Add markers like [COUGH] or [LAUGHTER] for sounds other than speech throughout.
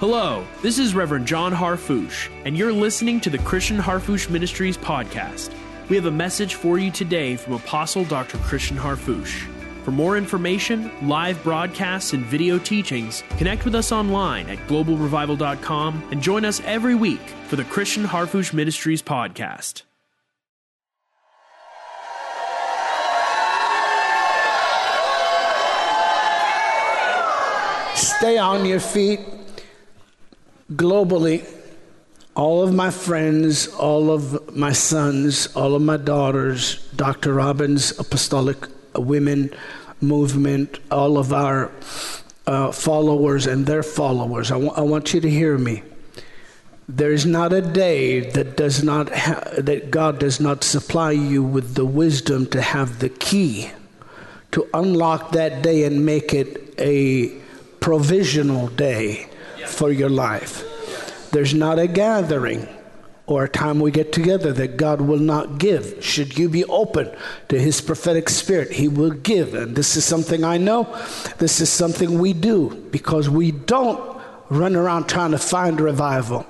Hello, this is Reverend John Harfouche, and you're listening to the Christian Harfouche Ministries podcast. We have a message for you today from Apostle Dr. Christian Harfouche. For more information, live broadcasts, and video teachings, connect with us online at globalrevival.com and join us every week for the Christian Harfouche Ministries podcast. Stay on your feet globally. All of my friends, all of my sons, all of my daughters, Dr. Robin's Apostolic Women Movement, all of our uh, followers and their followers, I, w- I want you to hear me. There is not a day that does not ha- that God does not supply you with the wisdom to have the key to unlock that day and make it a provisional day for your life. There's not a gathering or a time we get together that God will not give. Should you be open to His prophetic spirit, He will give. And this is something I know. This is something we do because we don't run around trying to find revival.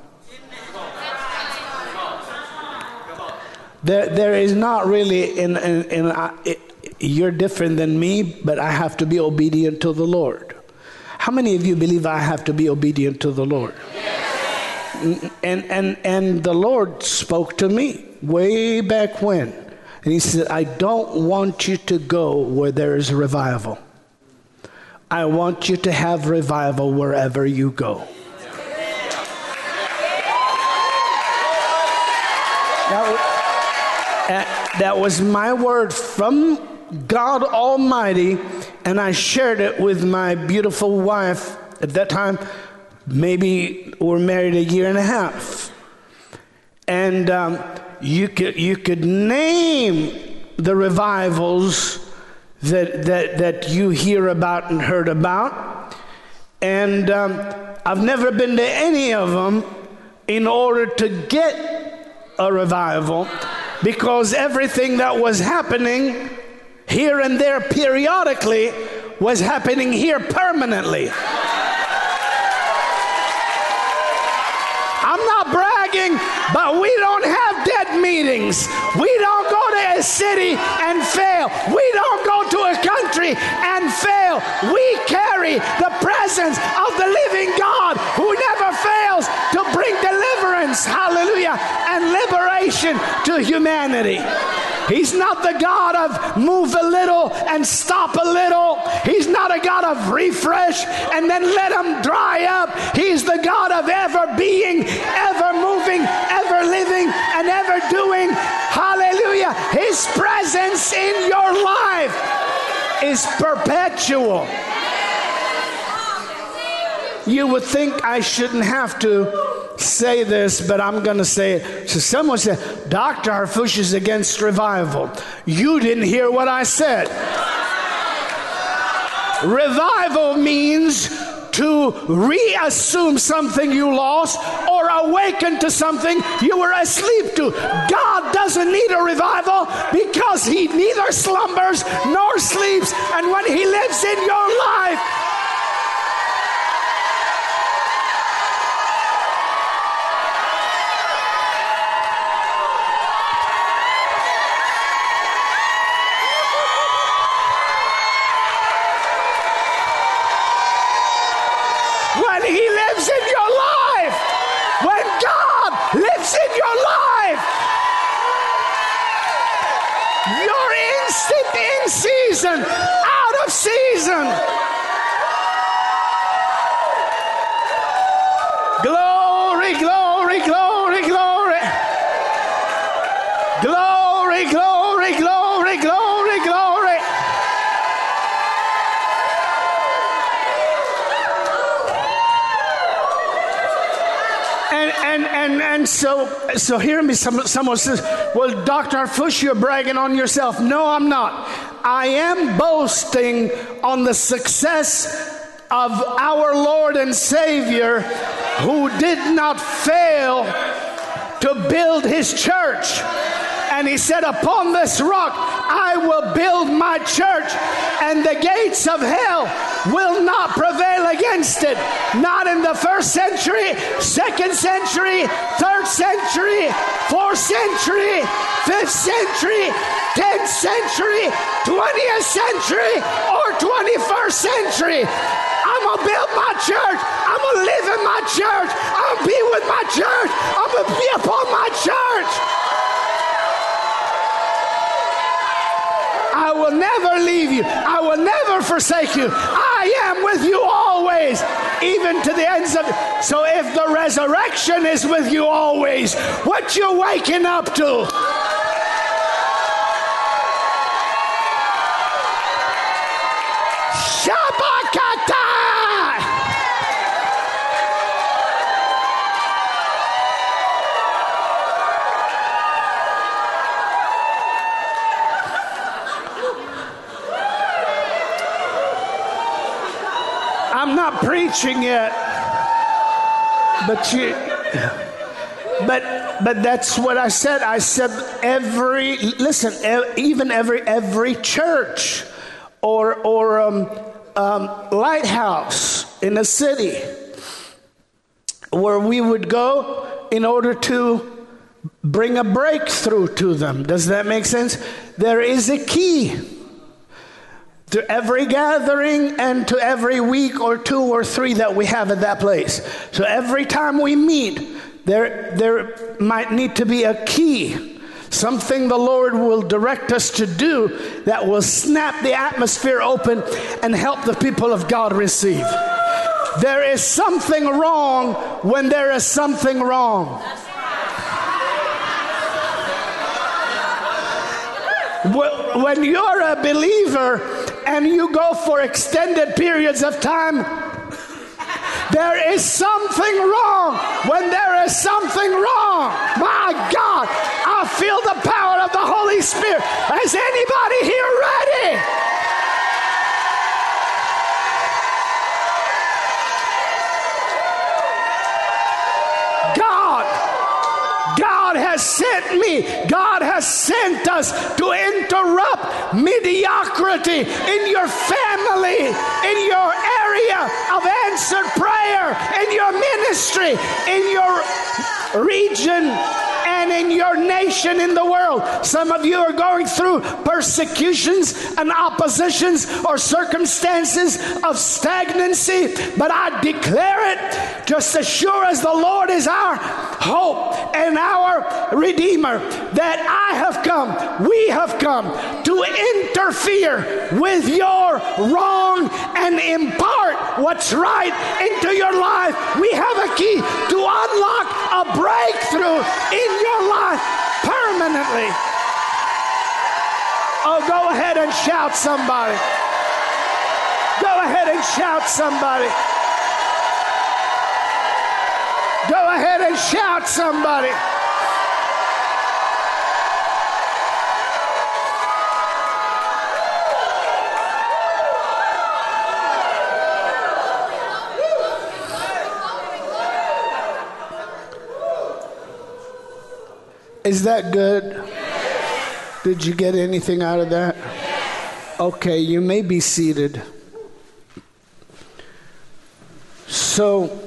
There, there is not really, in, in, in uh, it, you're different than me, but I have to be obedient to the Lord. How many of you believe I have to be obedient to the Lord? And, and, and the Lord spoke to me way back when. And He said, I don't want you to go where there is revival. I want you to have revival wherever you go. That was my word from God Almighty, and I shared it with my beautiful wife at that time. Maybe we're married a year and a half, and um, you could you could name the revivals that that that you hear about and heard about, and um, I've never been to any of them in order to get a revival because everything that was happening here and there periodically was happening here permanently. I'm not bragging, but we don't have dead meetings. We don't go to a city and fail. We don't go to a country and fail. We carry the presence of the living God who never fails to bring deliverance, hallelujah, and liberation to humanity. He's not the God of move a little and stop a little. He's not a God of refresh and then let them dry up. He's the God of ever being, ever moving, ever living, and ever doing. Hallelujah. His presence in your life is perpetual. You would think I shouldn't have to say this, but I'm going to say it. So someone said, Dr. Harfouche is against revival. You didn't hear what I said. Revival means to reassume something you lost or awaken to something you were asleep to. God doesn't need a revival because He neither slumbers nor sleeps. And when He lives in your life, season. Glory, glory, glory, glory. Glory, glory, glory, glory, glory. And and and and so so hear me. Some, someone says, "Well, Doctor Harfouche, you're bragging on yourself." No, I'm not. I am boasting on the success of our Lord and Savior, who did not fail to build His church. And he said, Upon this rock I will build my church, and the gates of hell will not prevail against it. Not in the first century, second century, third century, fourth century, fifth century, 10th century, 20th century, or 21st century. I'm gonna build my church. I'm gonna live in my church. I'm gonna be with my church. I'm gonna be upon my church. Never leave you. I will never forsake you. I am with you always, even to the ends of. So if the resurrection is with you always, what you waking up to? Preaching yet, but you. But but that's what I said. I said every listen, even every every church or or um, um, lighthouse in a city where we would go in order to bring a breakthrough to them. Does that make sense? There is a key to every gathering and to every week or two or three that we have at that place. So every time we meet, there, there might need to be a key, something the Lord will direct us to do that will snap the atmosphere open and help the people of God receive. There is something wrong when there is something wrong. When you're a believer and you go for extended periods of time, there is something wrong when there is something wrong. My God, I feel the power of the Holy Spirit. Is anybody here ready? God, God me. God has sent us to interrupt mediocrity in your family, in your area of answered prayer, in your ministry, in your region and in your nation in the world. Some of you are going through persecutions and oppositions or circumstances of stagnancy, but I declare it just as sure as the Lord is our hope and our Redeemer that I have come, we have come to interfere with your wrong and impart what's right into your life. We have a key to unlock a breakthrough in your life permanently. Oh, go ahead and shout somebody. Go ahead and shout somebody. Go ahead and shout somebody. Is that good? Did you get anything out of that? Okay, you may be seated. So,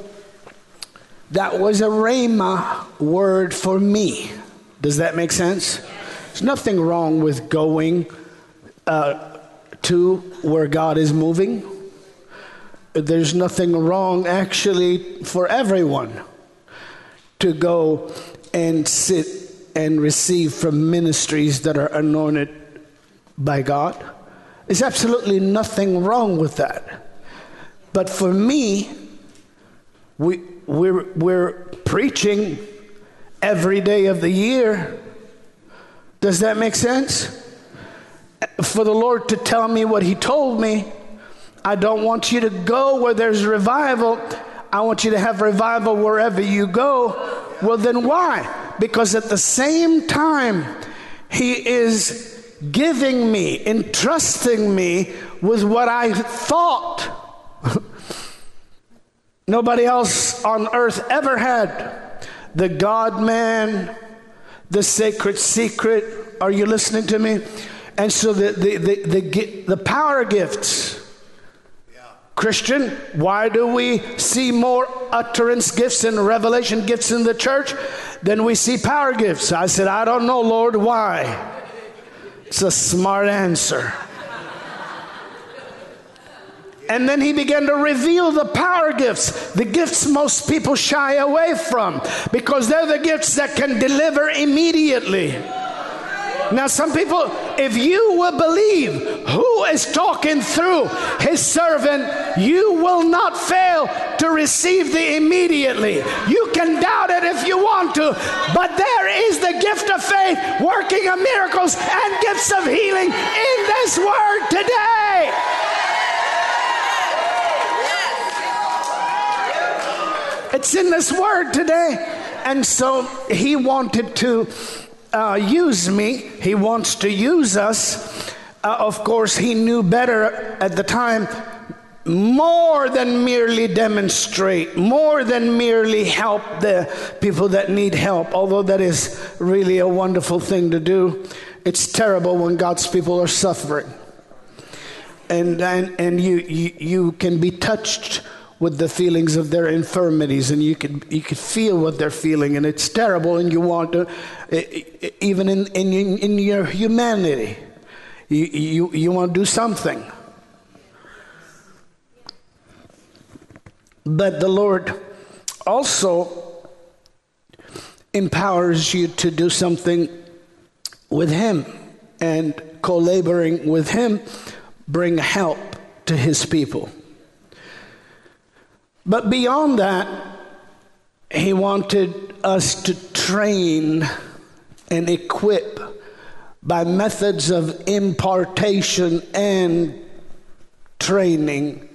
that was a Rhema word for me. Does that make sense? There's nothing wrong with going uh, to where God is moving. There's nothing wrong, actually, for everyone to go and sit and receive from ministries that are anointed by God. There's absolutely nothing wrong with that. But for me, we, we're, we're preaching every day of the year. Does that make sense? For the Lord to tell me what He told me, I don't want you to go where there's revival. I want you to have revival wherever you go. Well, then why? Because at the same time, He is giving me, entrusting me with what I thought [LAUGHS] nobody else on earth ever had the God man, the sacred secret, Are you listening to me? And so the, the, the, the, the power gifts. Christian, why do we see more utterance gifts and revelation gifts in the church than we see power gifts? I said, I don't know, Lord, why? It's a smart answer. And then he began to reveal the power gifts, the gifts most people shy away from, because they're the gifts that can deliver immediately. Now, some people, if you will believe who is talking through his servant, you will not fail to receive the immediately. You can doubt it if you want to, but there is the gift of faith working of miracles and gifts of healing in this word today. It's in this word today. And so he wanted to uh, use me, he wants to use us. Uh, of course, he knew better at the time more than merely demonstrate, more than merely help the people that need help, although that is really a wonderful thing to do. It's terrible when God's people are suffering. And, and, and you, you, you can be touched with the feelings of their infirmities and you could you could feel what they're feeling and it's terrible and you want to even in in, in your humanity you, you you want to do something. But the lord also empowers you to do something with him and co-laboring with him bring help to his people but beyond that, he wanted us to train and equip by methods of impartation and training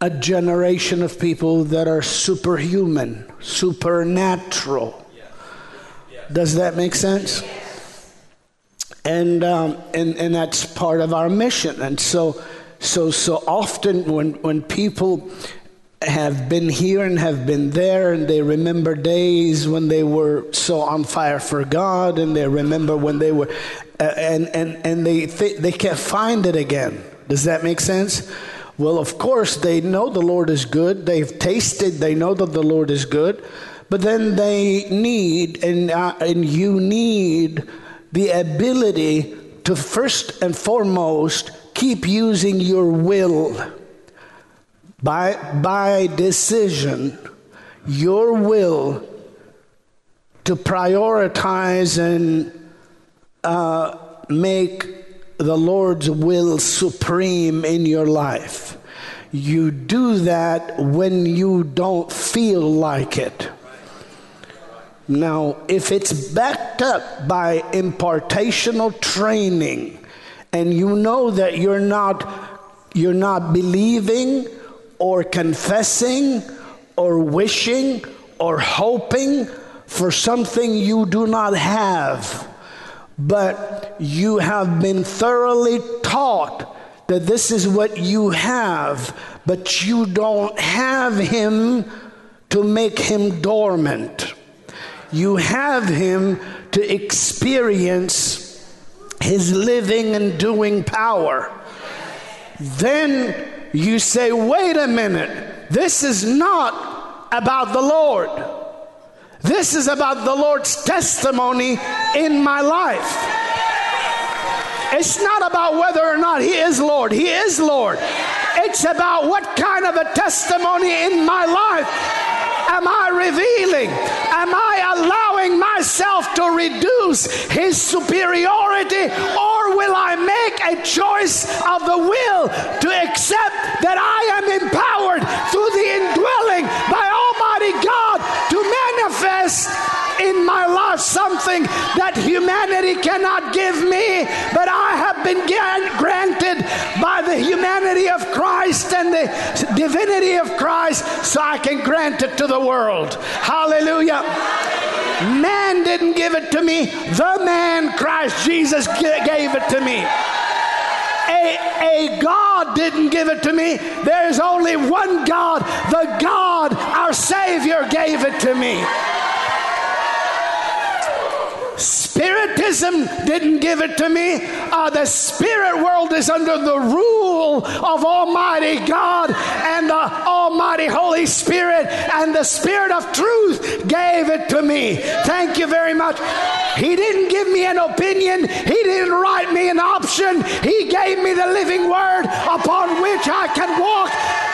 a generation of people that are superhuman, supernatural. Does that make sense? And, um, and, and that's part of our mission. And so, so, so often when, when people have been here and have been there, and they remember days when they were so on fire for God, and they remember when they were, uh, and and and they th- they can't find it again. Does that make sense? Well, of course they know the Lord is good. They've tasted. They know that the Lord is good, but then they need, and uh, and you need the ability to first and foremost keep using your will by, by decision, your will to prioritize and uh, make the Lord's will supreme in your life. You do that when you don't feel like it. Now, if it's backed up by impartational training, and you know that you're not you're not believing or confessing or wishing or hoping for something you do not have, but you have been thoroughly taught that this is what you have, but you don't have Him to make Him dormant. You have Him to experience His living and doing power. Then you say, wait a minute, this is not about the Lord. This is about the Lord's testimony in my life. It's not about whether or not He is Lord. He is Lord. It's about what kind of a testimony in my life am I revealing? Am I allowing myself to reduce His superiority or will I make a choice of the will to accept that I am empowered through the indwelling something that humanity cannot give me, but I have been granted by the humanity of Christ and the divinity of Christ, so I can grant it to the world. Hallelujah. Man didn't give it to me, the man Christ Jesus gave it to me. A, a, God didn't give it to me. There's only one God. The God, our Savior, gave it to me. Spiritism didn't give it to me. Uh, the spirit world is under the rule of Almighty God and the Almighty Holy Spirit, and the Spirit of truth gave it to me. Thank you very much. He didn't give me an opinion, He didn't write me an option. He gave me the living word upon which I can walk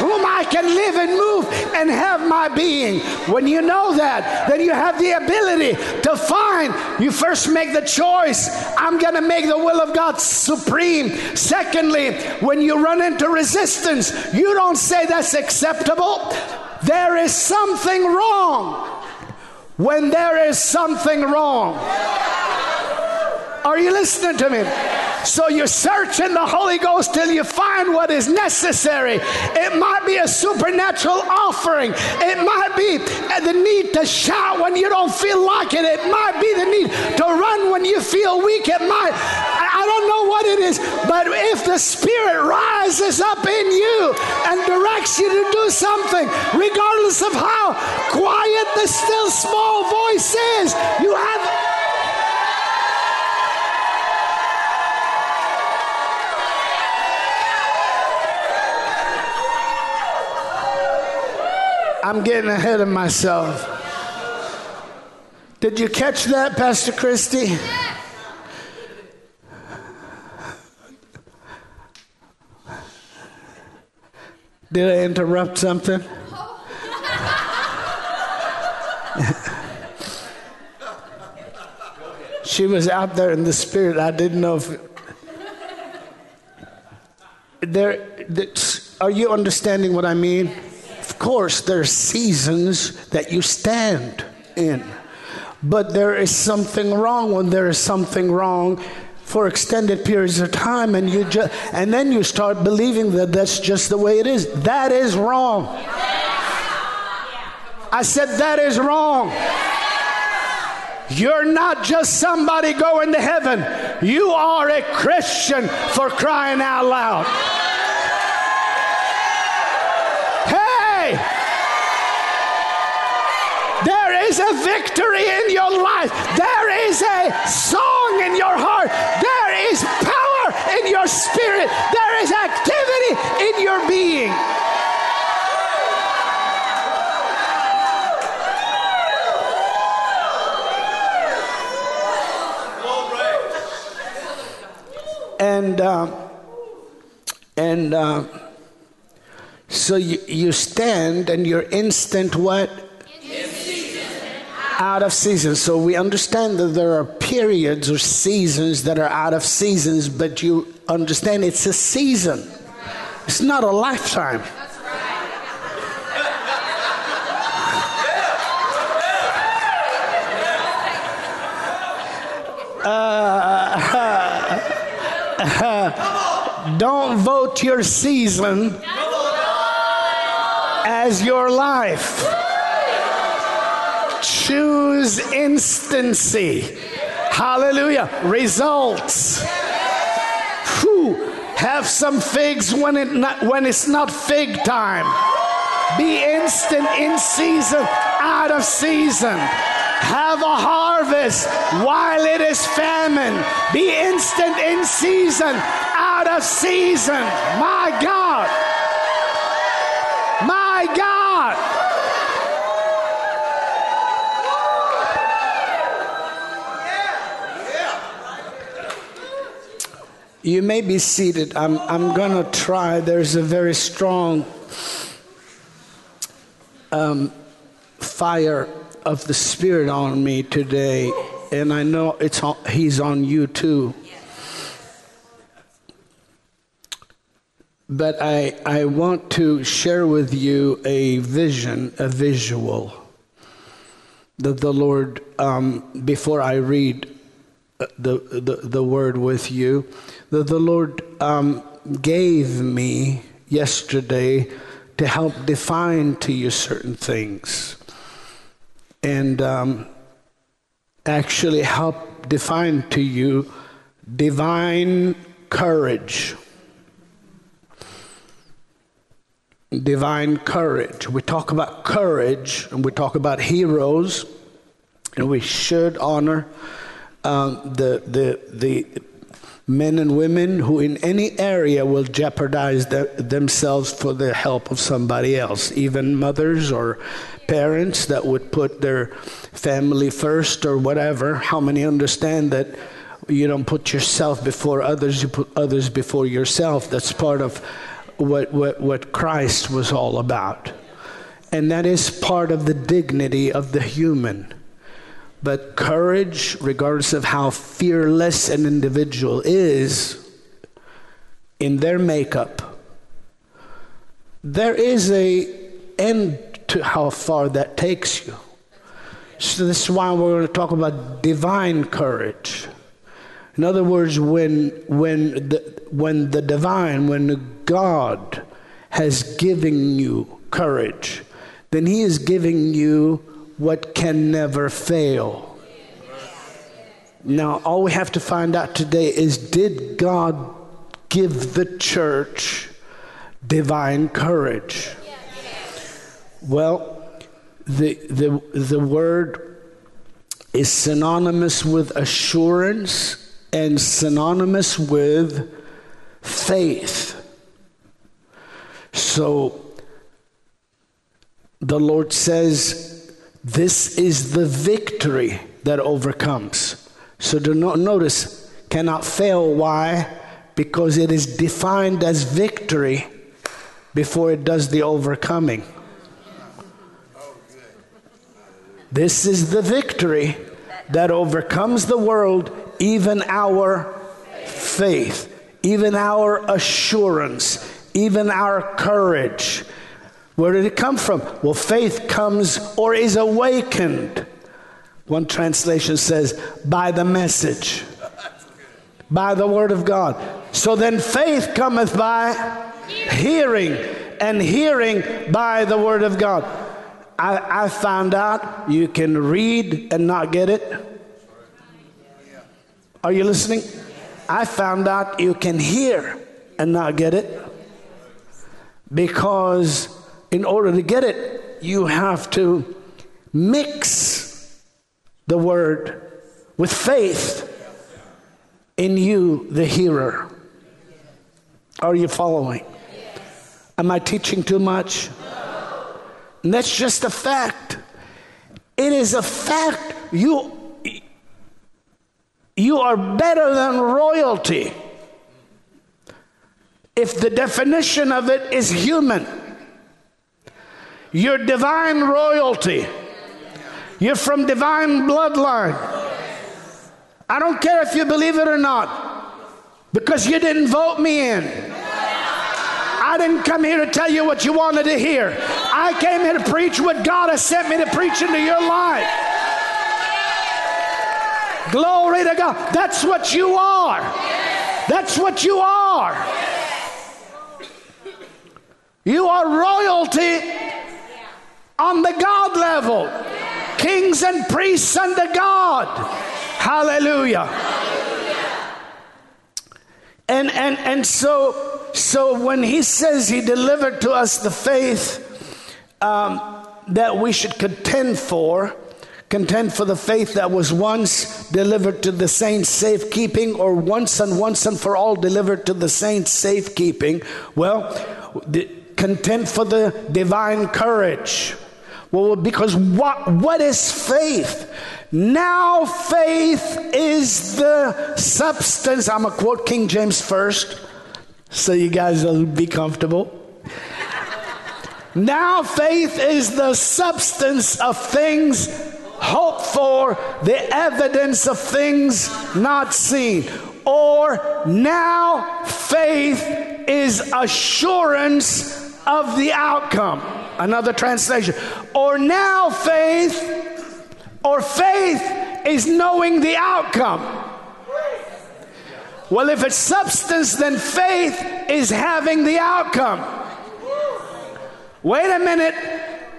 whom I can live and move and have my being. When you know that, then you have the ability to find. You first make the choice I'm going to make the will of God supreme. Secondly, when you run into resistance, you don't say that's acceptable. There is something wrong when there is something wrong. Are you listening to me? So you search in the Holy Ghost till you find what is necessary. It might be a supernatural offering. It might be uh, the need to shout when you don't feel like it. It might be the need to run when you feel weak. It might, I don't know what it is, but if the Spirit rises up in you and directs you to do something, regardless of how quiet the still small voice is, you have I'm getting ahead of myself. Did you catch that, Pastor Christie? Did I interrupt something? she was out there in the spirit. I didn't know if. There, are you understanding what I mean? Course, there are seasons that you stand in. But there is something wrong when there is something wrong for extended periods of time and you just and then you start believing that that's just the way it is. That is wrong. I said that is wrong. You're not just somebody going to heaven. You are a christian for crying out loud is a victory in your life. There is a song in your heart. There is power in your spirit. There is activity in your being. And uh, and uh, so you, you stand and your instant what out of season. So we understand that there are periods or seasons that are out of seasons, but you understand it's a season, it's not a lifetime. Uh, [LAUGHS] don't vote your season as your life choose instancy. Hallelujah. Results. Whew. Have some figs when, it not, when it's not fig time. Be instant in season, out of season. Have a harvest while it is famine. Be instant in season, out of season. My God. My God. You may be seated. I'm, I'm going to try. There's a very strong um, fire of the Spirit on me today, and I know it's on, He's on you too. But I, I want to share with you a vision, a visual that the Lord, um, before I read the, the, the word with you that the Lord um, gave me yesterday to help define to you certain things and um, actually help define to you divine courage. Divine courage. We talk about courage and we talk about heroes, and we should honor um, the, the, the men and women who in any area will jeopardize the, themselves for the help of somebody else, even mothers or parents that would put their family first or whatever. How many understand that you don't put yourself before others, you put others before yourself? That's part of what, what, what Christ was all about. And that is part of the dignity of the human. But courage, regardless of how fearless an individual is in their makeup, there is a end to how far that takes you. So this is why we're going to talk about divine courage. In other words, when when the when the divine, when God has given you courage, then He is giving you what can never fail. Now, all we have to find out today is did God give the church divine courage? Well, the, the, the word is synonymous with assurance and synonymous with faith. So the Lord says, this is the victory that overcomes. So do not notice, cannot fail. Why? Because it is defined as victory before it does the overcoming. This is the victory that overcomes the world, even our faith, even our assurance, even our courage. Where did it come from? Well, faith comes or is awakened. One translation says, by the message, by the word of God. So then faith cometh by hearing, and hearing by the word of God. I, I found out you can read and not get it. Are you listening? I found out you can hear and not get it because in order to get it, you have to mix the word with faith in you, the hearer. Are you following? Am I teaching too much? And that's just a fact. It is a fact. You, you are better than royalty if the definition of it is human. You're divine royalty. You're from divine bloodline. I don't care if you believe it or not, because you didn't vote me in. I didn't come here to tell you what you wanted to hear. I came here to preach what God has sent me to preach into your life. Glory to God. That's what you are. That's what you are. You are royalty on the God level. Kings and priests unto God. Hallelujah. And and and so so when he says he delivered to us the faith um, that we should contend for, contend for the faith that was once delivered to the saints safekeeping, or once and once and for all delivered to the saints safekeeping. Well, the, contend for the divine courage well, because what, what is faith? Now, faith is the substance. I'm going to quote King James first so you guys will be comfortable. now, faith is the substance of things hoped for, the evidence of things not seen. Or now, faith is assurance of the outcome. Another translation. Or now faith, or faith is knowing the outcome. Well, if it's substance, then faith is having the outcome. Wait a minute,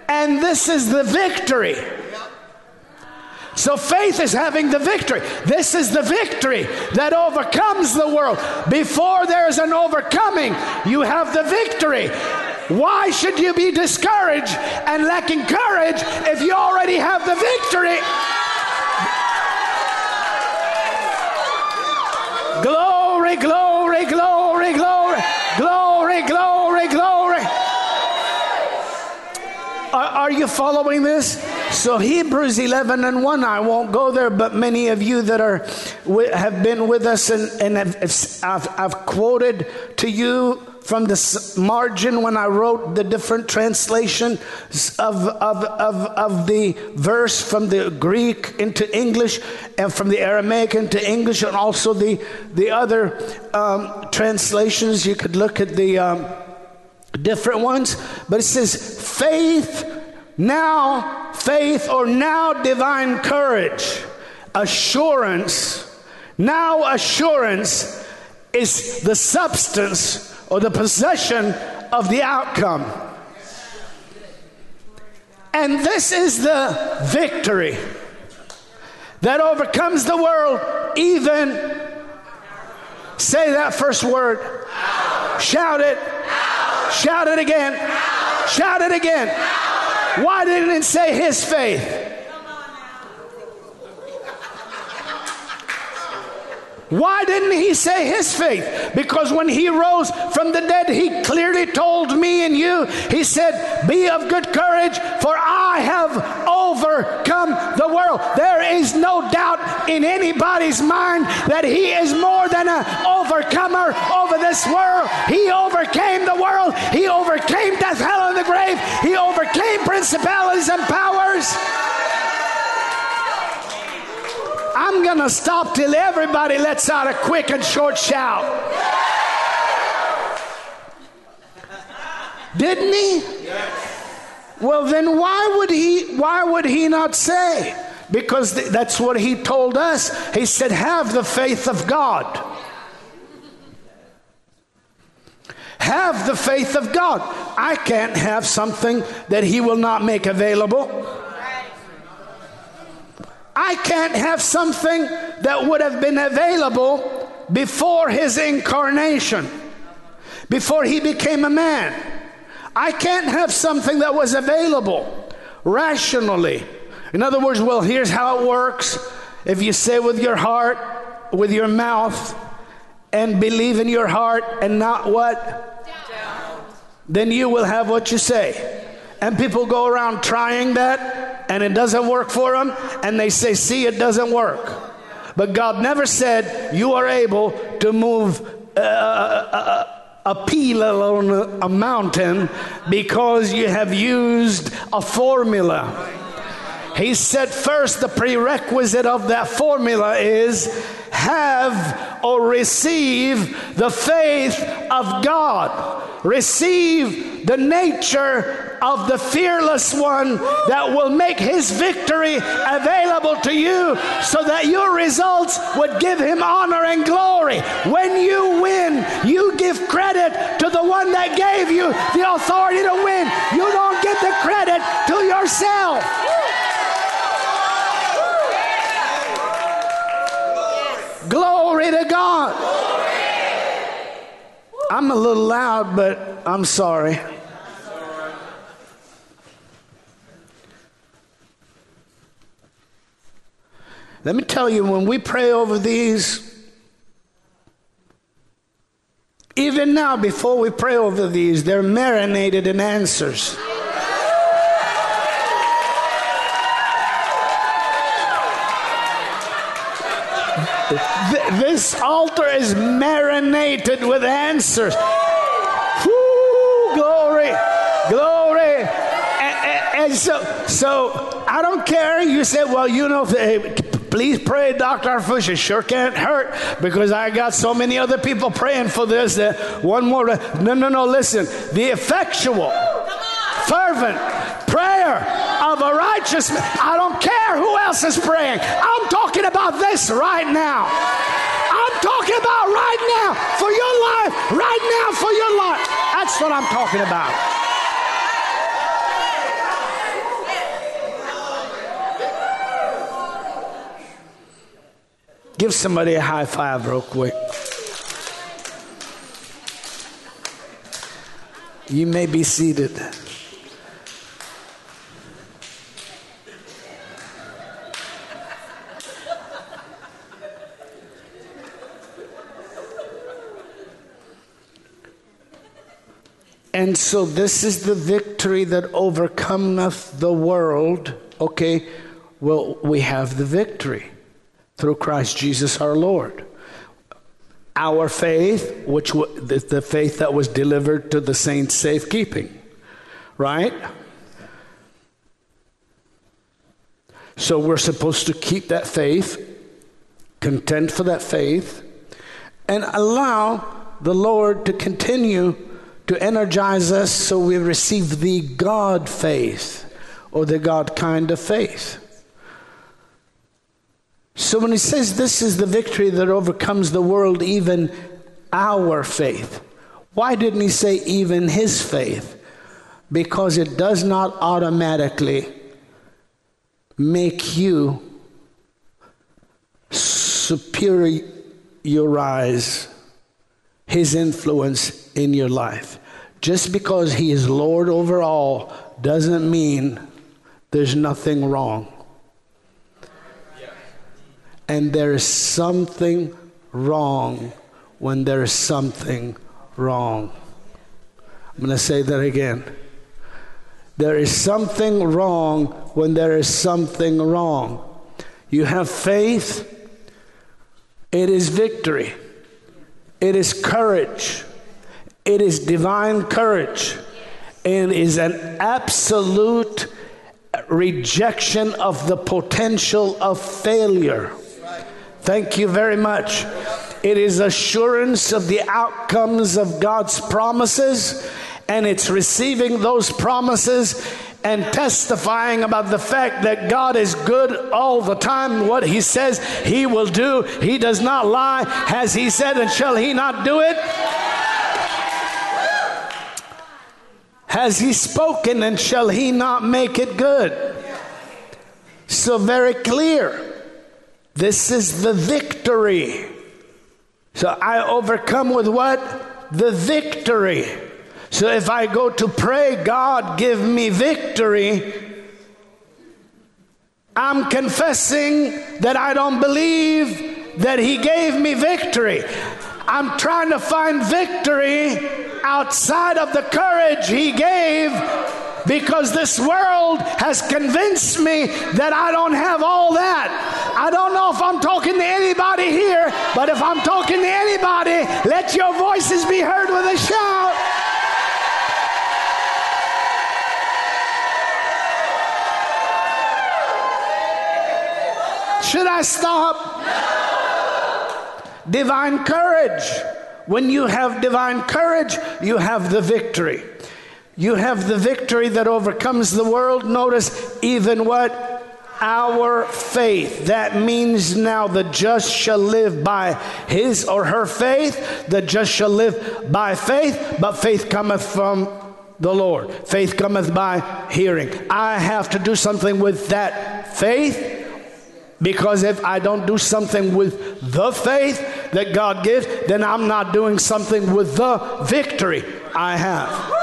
and this is the victory. So faith is having the victory. This is the victory that overcomes the world. Before there's an overcoming, you have the victory. Why should you be discouraged and lacking courage if you already have the victory? Glory, glory, glory, glory, glory, glory, glory. Are, are you following this? So Hebrews 11 and 1, I won't go there, but many of you that are have been with us and, and have, I've, I've quoted to you from the margin when I wrote the different translation of, of, of, of the verse from the Greek into English and from the Aramaic into English, and also the, the other um, translations. You could look at the um, different ones, but it says faith, now faith, or now divine courage, assurance. Now assurance is the substance or the possession of the outcome. And this is the victory that overcomes the world, even say that first word. Shout it. Shout it again. Shout it again. Why didn't it say his faith? Why didn't he say his faith? Because when he rose from the dead, he clearly told me and you, he said, Be of good courage, for I have overcome the world. There is no doubt in anybody's mind that he is more than an overcomer over this world. He overcame the world, he overcame death, hell, and the grave, he overcame principalities and powers. I'm going to stop till everybody lets out a quick and short shout. Didn't he? Well, then why would he why would he not say? Because th- that's what he told us. He said, "Have the faith of God." Have the faith of God. I can't have something that he will not make available. I can't have something that would have been available before his incarnation, before he became a man. I can't have something that was available rationally. In other words, well, here's how it works. If you say with your heart, with your mouth, and believe in your heart and not what? Doubt. Then you will have what you say. And people go around trying that and it doesn't work for them, and they say, See, it doesn't work. But God never said you are able to move a, a, a peel on a mountain because you have used a formula. He said, first, the prerequisite of that formula is have or receive the faith of God. Receive the nature of the fearless one that will make his victory available to you so that your results would give him honor and glory. When you win, you give credit to the one that gave you the authority to win. You don't give the credit to yourself. Glory to God. I'm a little loud, but I'm sorry. Let me tell you, when we pray over these, even now, before we pray over these, they're marinated in answers. This altar is marinated with answers. Woo, glory, glory. And, and, and, so, so I don't care. You said, well, you know, please pray, Dr. Harfouche. It sure can't hurt because I got so many other people praying for this. That one more. No, no, no. Listen, the effectual, fervent prayer of a righteous man. I don't care who else is praying. I'm talking about this right now. I'm talking about right now for your life, right now for your life. That's what I'm talking about. Give somebody a high five real quick. You may be seated. And so this is the victory that overcometh the world. Okay, well, we have the victory through Christ Jesus our Lord. Our faith, which was the faith that was delivered to the saints' safekeeping, right? So we're supposed to keep that faith, contend for that faith, and allow the Lord to continue to energize us so we receive the God faith or the God kind of faith. So when he says this is the victory that overcomes the world, even our faith, why didn't he say even his faith? Because it does not automatically make you superiorize his influence in your life. Just because he is Lord over all doesn't mean there's nothing wrong. And there is something wrong when there is something wrong. I'm going to say that again. There is something wrong when there is something wrong. You have faith, it is victory, it is courage. It is divine courage and is an absolute rejection of the potential of failure. Thank you very much. It is assurance of the outcomes of God's promises, and it's receiving those promises and testifying about the fact that God is good all the time. What He says He will do, He does not lie. Has He said, and shall He not do it? Has he spoken and shall he not make it good? So, very clear. This is the victory. So, I overcome with what? The victory. So, if I go to pray, God, give me victory, I'm confessing that I don't believe that He gave me victory. I'm trying to find victory outside of the courage he gave because this world has convinced me that I don't have all that. I don't know if I'm talking to anybody here, but if I'm talking to anybody, let your voices be heard with a shout. Should I stop? Divine courage. When you have divine courage, you have the victory. You have the victory that overcomes the world. Notice, even what? Our faith. That means now the just shall live by his or her faith. The just shall live by faith, but faith cometh from the Lord. Faith cometh by hearing. I have to do something with that faith because if I don't do something with the faith that God gives, then I'm not doing something with the victory I have.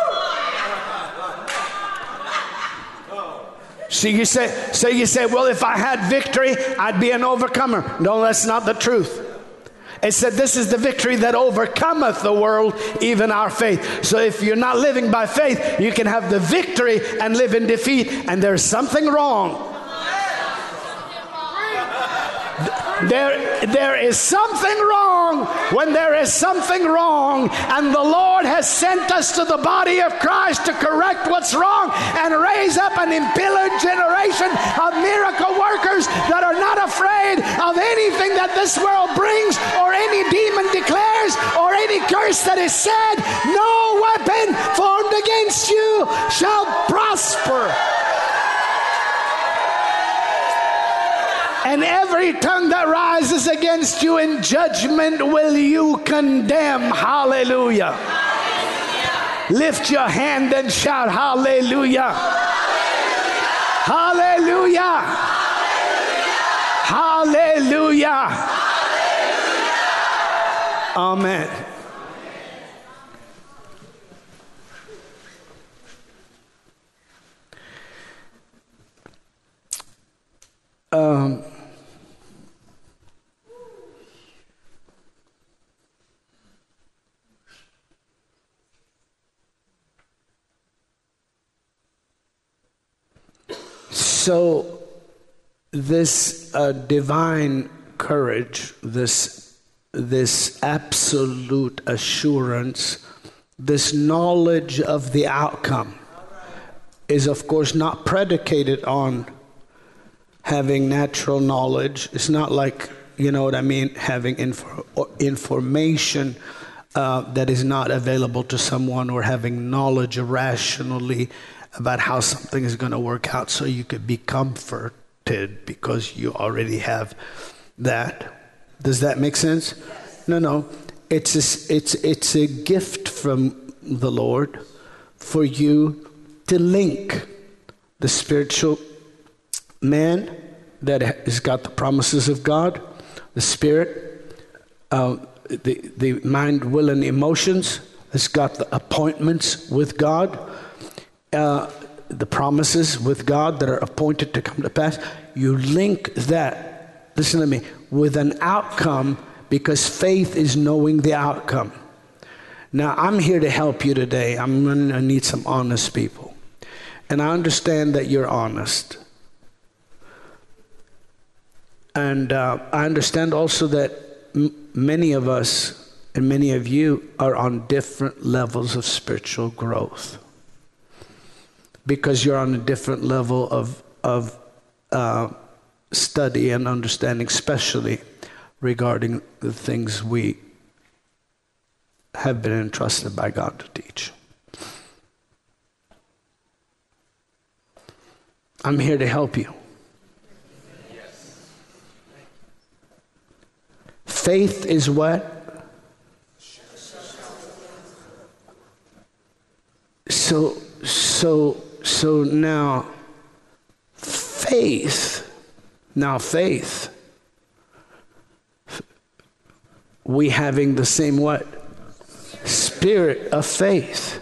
So you say, so you say, well, if I had victory, I'd be an overcomer. No, that's not the truth. It said, This is the victory that overcometh the world, even our faith. So if you're not living by faith, you can have the victory and live in defeat, and there's something wrong There, there is something wrong when there is something wrong, and the Lord has sent us to the body of Christ to correct what's wrong and raise up an impelling generation of miracle workers that are not afraid of anything that this world brings or any demon declares or any curse that is said. No weapon formed against you shall prosper. And every tongue that rises against you in judgment will you condemn. Hallelujah. Hallelujah. Lift your hand and shout, Hallelujah. Hallelujah. Hallelujah. Hallelujah. Hallelujah. Amen. So this uh, divine courage, this this absolute assurance, this knowledge of the outcome is of course not predicated on having natural knowledge. It's not like, you know what I mean, having info, information uh, that is not available to someone or having knowledge rationally about how something is going to work out so you could be comforted because you already have that. Does that make sense? No, no. It's a, it's, it's a gift from the Lord for you to link the spiritual man that has got the promises of God, the spirit, uh, the, the mind, will, and emotions has got the appointments with God, uh, the promises with God that are appointed to come to pass. You link that, listen to me, with an outcome because faith is knowing the outcome. Now, I'm here to help you today. I'm going to need some honest people. And I understand that you're honest. And uh, I understand also that m- many of us and many of you are on different levels of spiritual growth because you're on a different level of, of uh, study and understanding, especially regarding the things we have been entrusted by God to teach. I'm here to help you. Faith is what? So, so, so now, faith, now faith, we having the same what? Spirit of faith.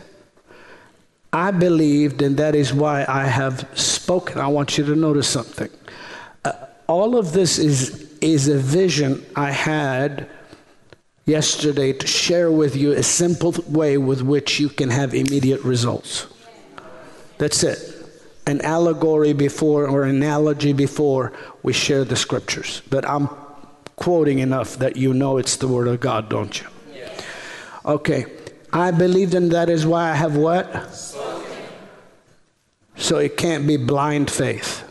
I believed, and that is why I have spoken. I want you to notice something. Uh, all of this is is a vision I had yesterday to share with you a simple way with which you can have immediate results. That's it. An allegory before or analogy before we share the scriptures. But I'm quoting enough that you know it's the word of God, don't you? Okay. I believed and that is why I have what? So it can't be blind faith.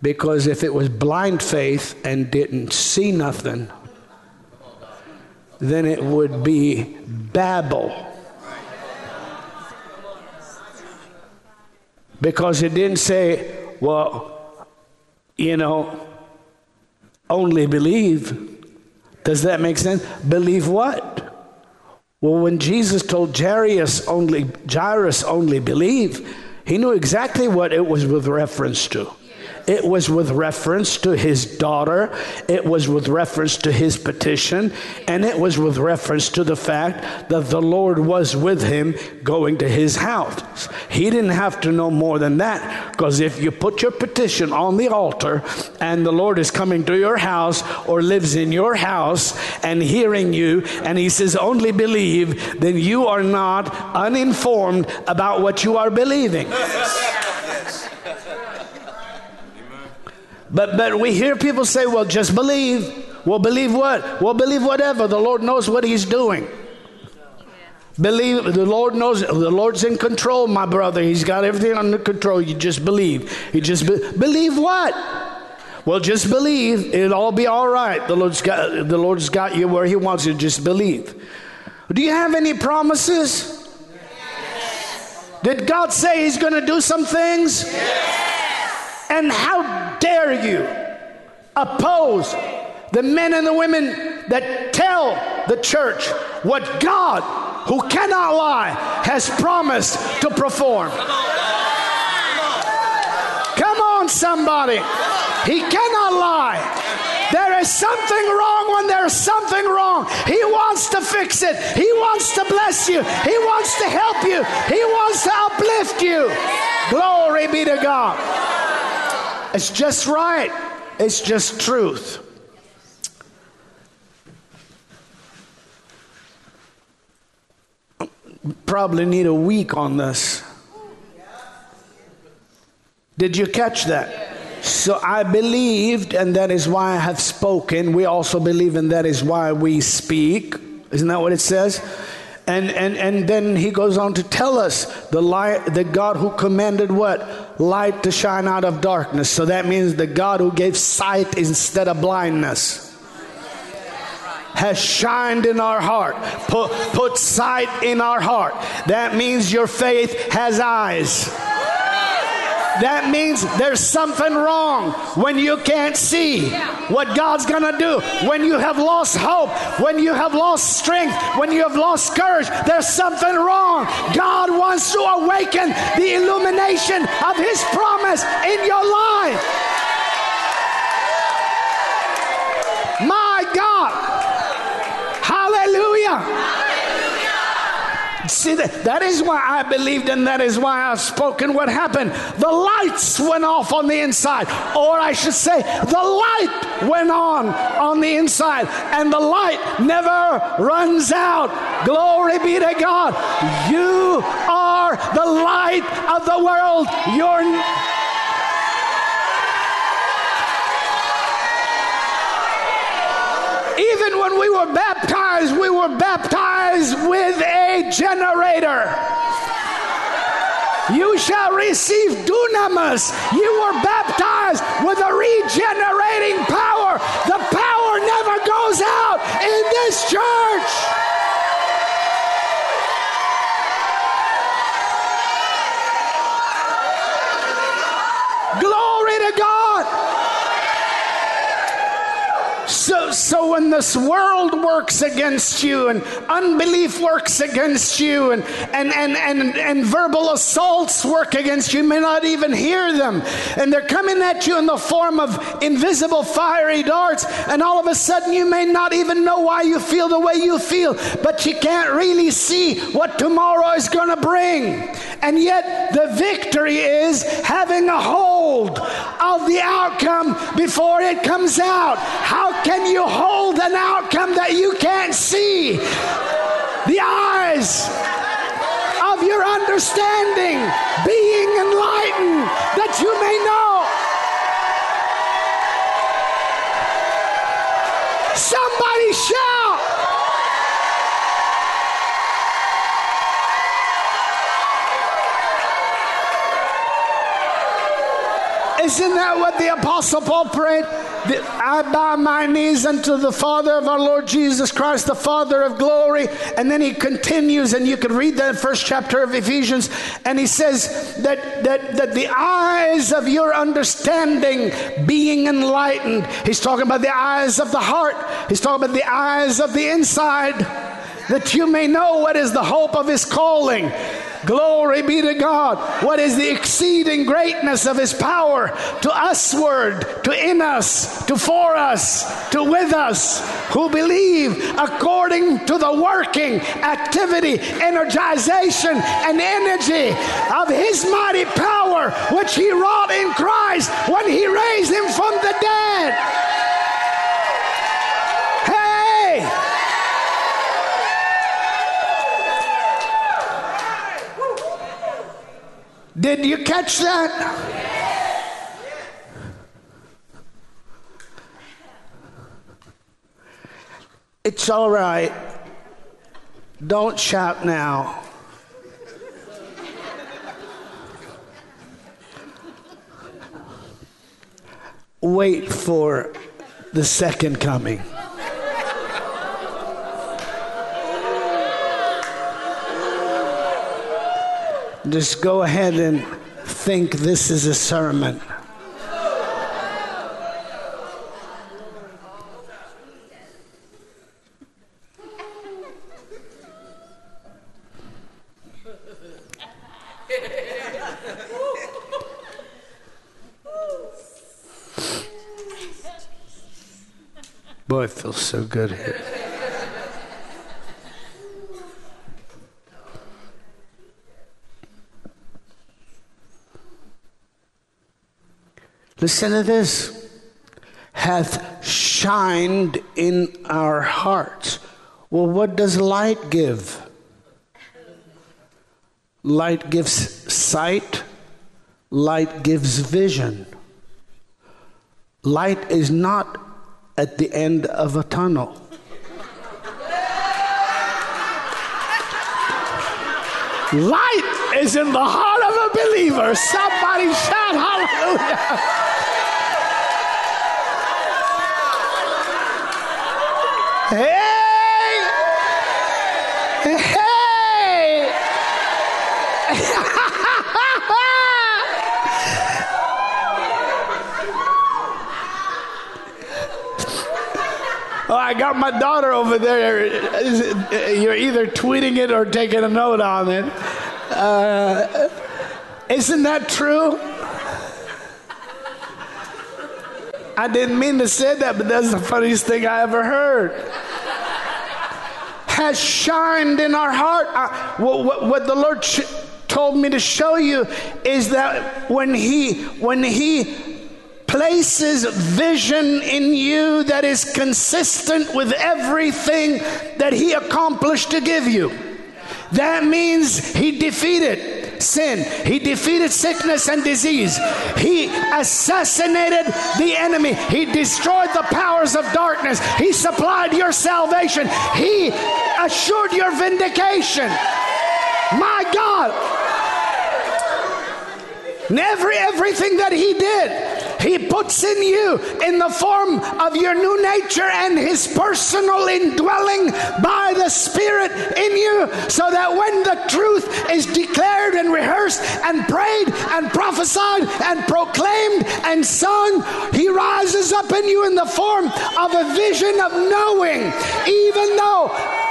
Because if it was blind faith and didn't see nothing, then it would be babble. Because it didn't say, well, you know, only believe. Does that make sense? Believe what? Well, when Jesus told Jairus only, Jairus only believe, he knew exactly what it was with reference to. It was with reference to his daughter, it was with reference to his petition, and it was with reference to the fact that the Lord was with him going to his house. He didn't have to know more than that because if you put your petition on the altar and the Lord is coming to your house or lives in your house and hearing you, and he says, only believe, then you are not uninformed about what you are believing. But, but we hear people say, well, just believe. Well, believe what? Well, believe whatever. The Lord knows what He's doing. Believe the Lord knows the Lord's in control, my brother. He's got everything under control. You just believe. You just be, believe what? Well, just believe. It'll all be all right. The Lord's got the Lord's got you where He wants you. Just believe. Do you have any promises? Yes. Did God say He's going to do some things? Yes. And how dare you oppose the men and the women that tell the church what God, who cannot lie, has promised to perform. Come on, somebody. He cannot lie. There is something wrong when there's something wrong. He wants to fix it. He wants to bless you. He wants to help you. He wants to uplift you. Glory be to God. It's just right. It's just truth. Probably need a week on this. Did you catch that? So I believed, and that is why I have spoken. We also believe, and that is why we speak. Isn't that what it says? And, and, and then he goes on to tell us the light, the God who commanded what? Light to shine out of darkness. So that means the God who gave sight instead of blindness has shined in our heart, put, put sight in our heart. That means your faith has eyes. That means there's something wrong when you can't see what God's to do. When you have lost hope, when you have lost strength, when you have lost courage, there's something wrong. God wants to awaken the illumination of His promise in your life. My God. Hallelujah. See, that, that is why I believed and that is why I've spoken. What happened? The lights went off on the inside, or I should say, the light went on on the inside, and the light never runs out. Glory be to God. You are the light of the world. You're when we were baptized, we were baptized with a generator. You shall receive dunamis. You were baptized with a regenerating power. The power never goes out in this church. Glory to God. So, so when this world works against you and unbelief works against you and, and, and, and, and verbal assaults work against you, you may not even hear them. And they're coming at you in the form of invisible fiery darts. And all of a sudden, you may not even know why you feel the way you feel, but you can't really see what tomorrow is going to bring. And yet, the victory is having a hold of the outcome before it comes out. How can can you hold an outcome that you can't see? The eyes of your understanding being enlightened that you may know. Somebody shout. Isn't that what the Apostle Paul prayed? I bow my knees unto the Father of our Lord Jesus Christ, the Father of glory. And then he continues, and you can read that first chapter of Ephesians, and he says that, that, that the eyes of your understanding being enlightened. He's talking about the eyes of the heart, he's talking about the eyes of the inside, that you may know what is the hope of his calling Glory be to God. What is the exceeding greatness of his power to usward, to in us, to for us, to with us, who believe according to the working activity, energization, and energy of his mighty power, which he wrought in Christ when he raised him from the dead. Did you catch that? It's all right. Don't shout now. Wait for the second coming. Just go ahead and think this is a sermon. Boy, it feels so good here. Listen to this. Hath shined in our hearts. Well, what does light give? Light gives sight. light gives vision. Light is not at the end of a tunnel. Light is in the heart of a believer. Somebody shout hallelujah. Hey! Hey! oh, I got my daughter over there. You're either tweeting it or taking a note on it. Uh, isn't that true? I didn't mean to say that, but that's the funniest thing I ever heard. Has shined in our heart. Uh, what, what, what, the Lord sh- told me to show you is that when He when He places vision in you that is consistent with everything that He accomplished to give you, that means He defeated sin. He defeated sickness and disease. He assassinated the enemy. He destroyed the powers of darkness. He supplied your salvation. He assured your vindication. My God. And every everything that he did he puts in you in the form of your new nature and His personal indwelling by the Spirit in you, so that when the truth is declared and rehearsed and prayed and prophesied and proclaimed and sung, He rises up in you in the form of a vision of knowing, even though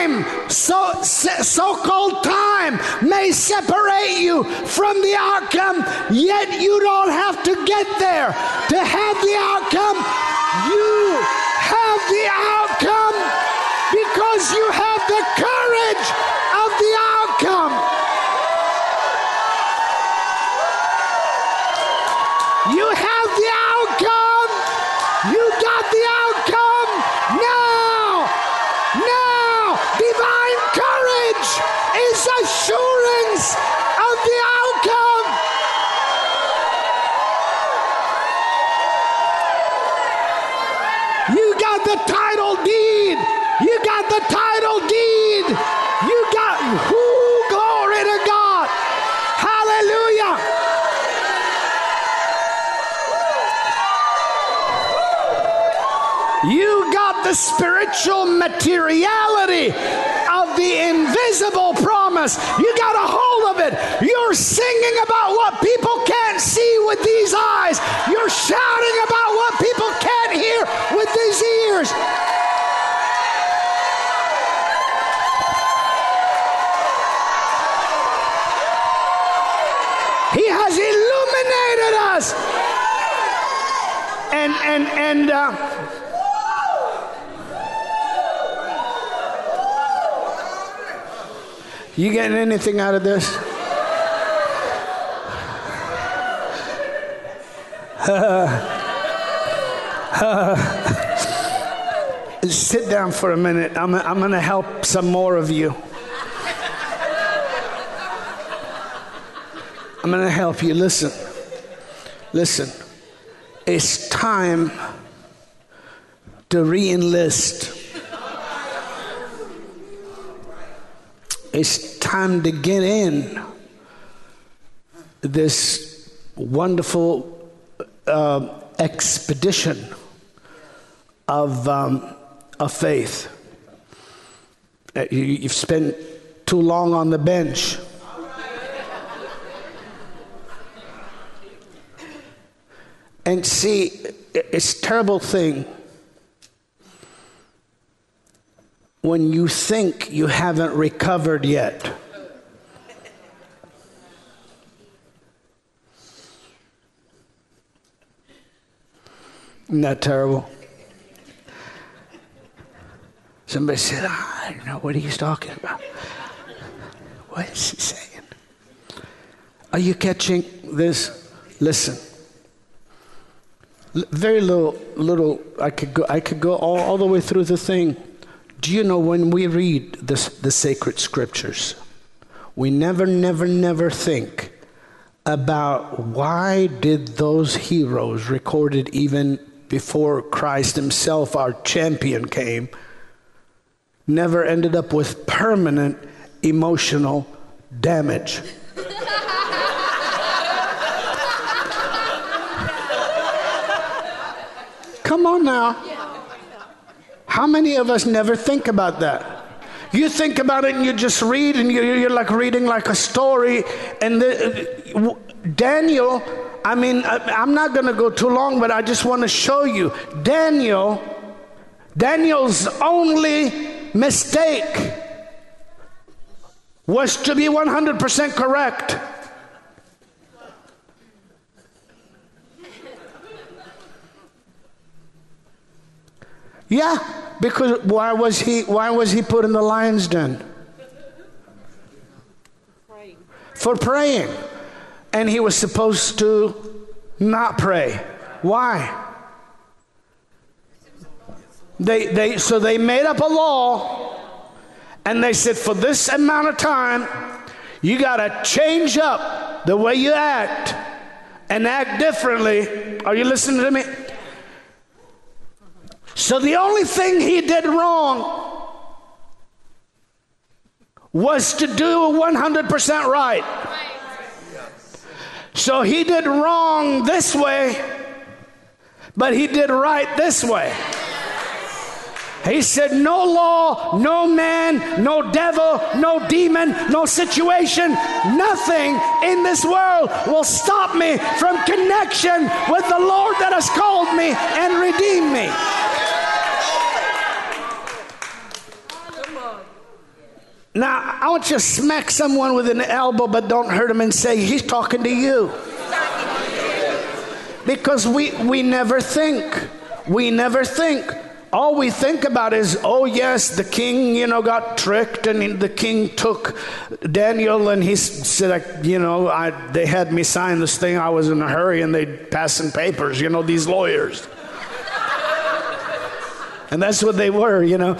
time, so, so-called time, may separate you from the outcome, yet you don't have to get there to have the outcome. You have the outcome because you have the courage of the outcome. You have the outcome. You got the outcome. Now, now, divine courage is assurance of the outcome. You got the title deed. You got title deed. You got, glory to God. Hallelujah. You got the spiritual materiality of the invisible promise. You got a hold of it. You're singing about what people can't see with these eyes. You're shouting about what people can't hear with these ears. He has illuminated us. And and and uh, You getting anything out of this? [LAUGHS] Sit down for a minute. I'm, I'm going to help some more of you. I'm going to help you. Listen. Listen. It's time to re enlist. It's time to get in this wonderful uh, expedition of, um, of faith. Uh, you, you've spent too long on the bench. And see, it's a terrible thing when you think you haven't recovered yet. Isn't that terrible? Somebody said, I don't know what he's talking about. What is he saying? Are you catching this? Listen. L- very little, little. I could go. I could go all, all the way through the thing. Do you know when we read this, the sacred scriptures, we never, never, never think about why did those heroes recorded even before Christ himself our champion came never ended up with permanent emotional damage. [LAUGHS] Come on now. How many of us never think about that? You think about it and you just read and you're, like reading like a story. And the, Daniel, I mean, I'm not going to go too long, but I just want to show you. Daniel, Daniel's only mistake was to be 100% correct. Yeah, because why was he why was he put in the lion's den? For praying. And he was supposed to not pray. Why? They, they, so they made up a law and they said, for this amount of time, you got to change up the way you act and act differently. Are you listening to me? So the only thing he did wrong was to do 100% right. So he did wrong this way, but he did right this way. He said, No law, no man, no devil, no demon, no situation, nothing in this world will stop me from connection with the Lord that has called me and redeemed me. Now, I want you to smack someone with an elbow, but don't hurt him and say, He's talking to you. Because we, we never think. We never think all we think about is, oh, yes, the king, you know, got tricked and the king took Daniel and he said, you know, I, they had me sign this thing. I was in a hurry and they passing papers, you know, these lawyers. and that's what they were, you know.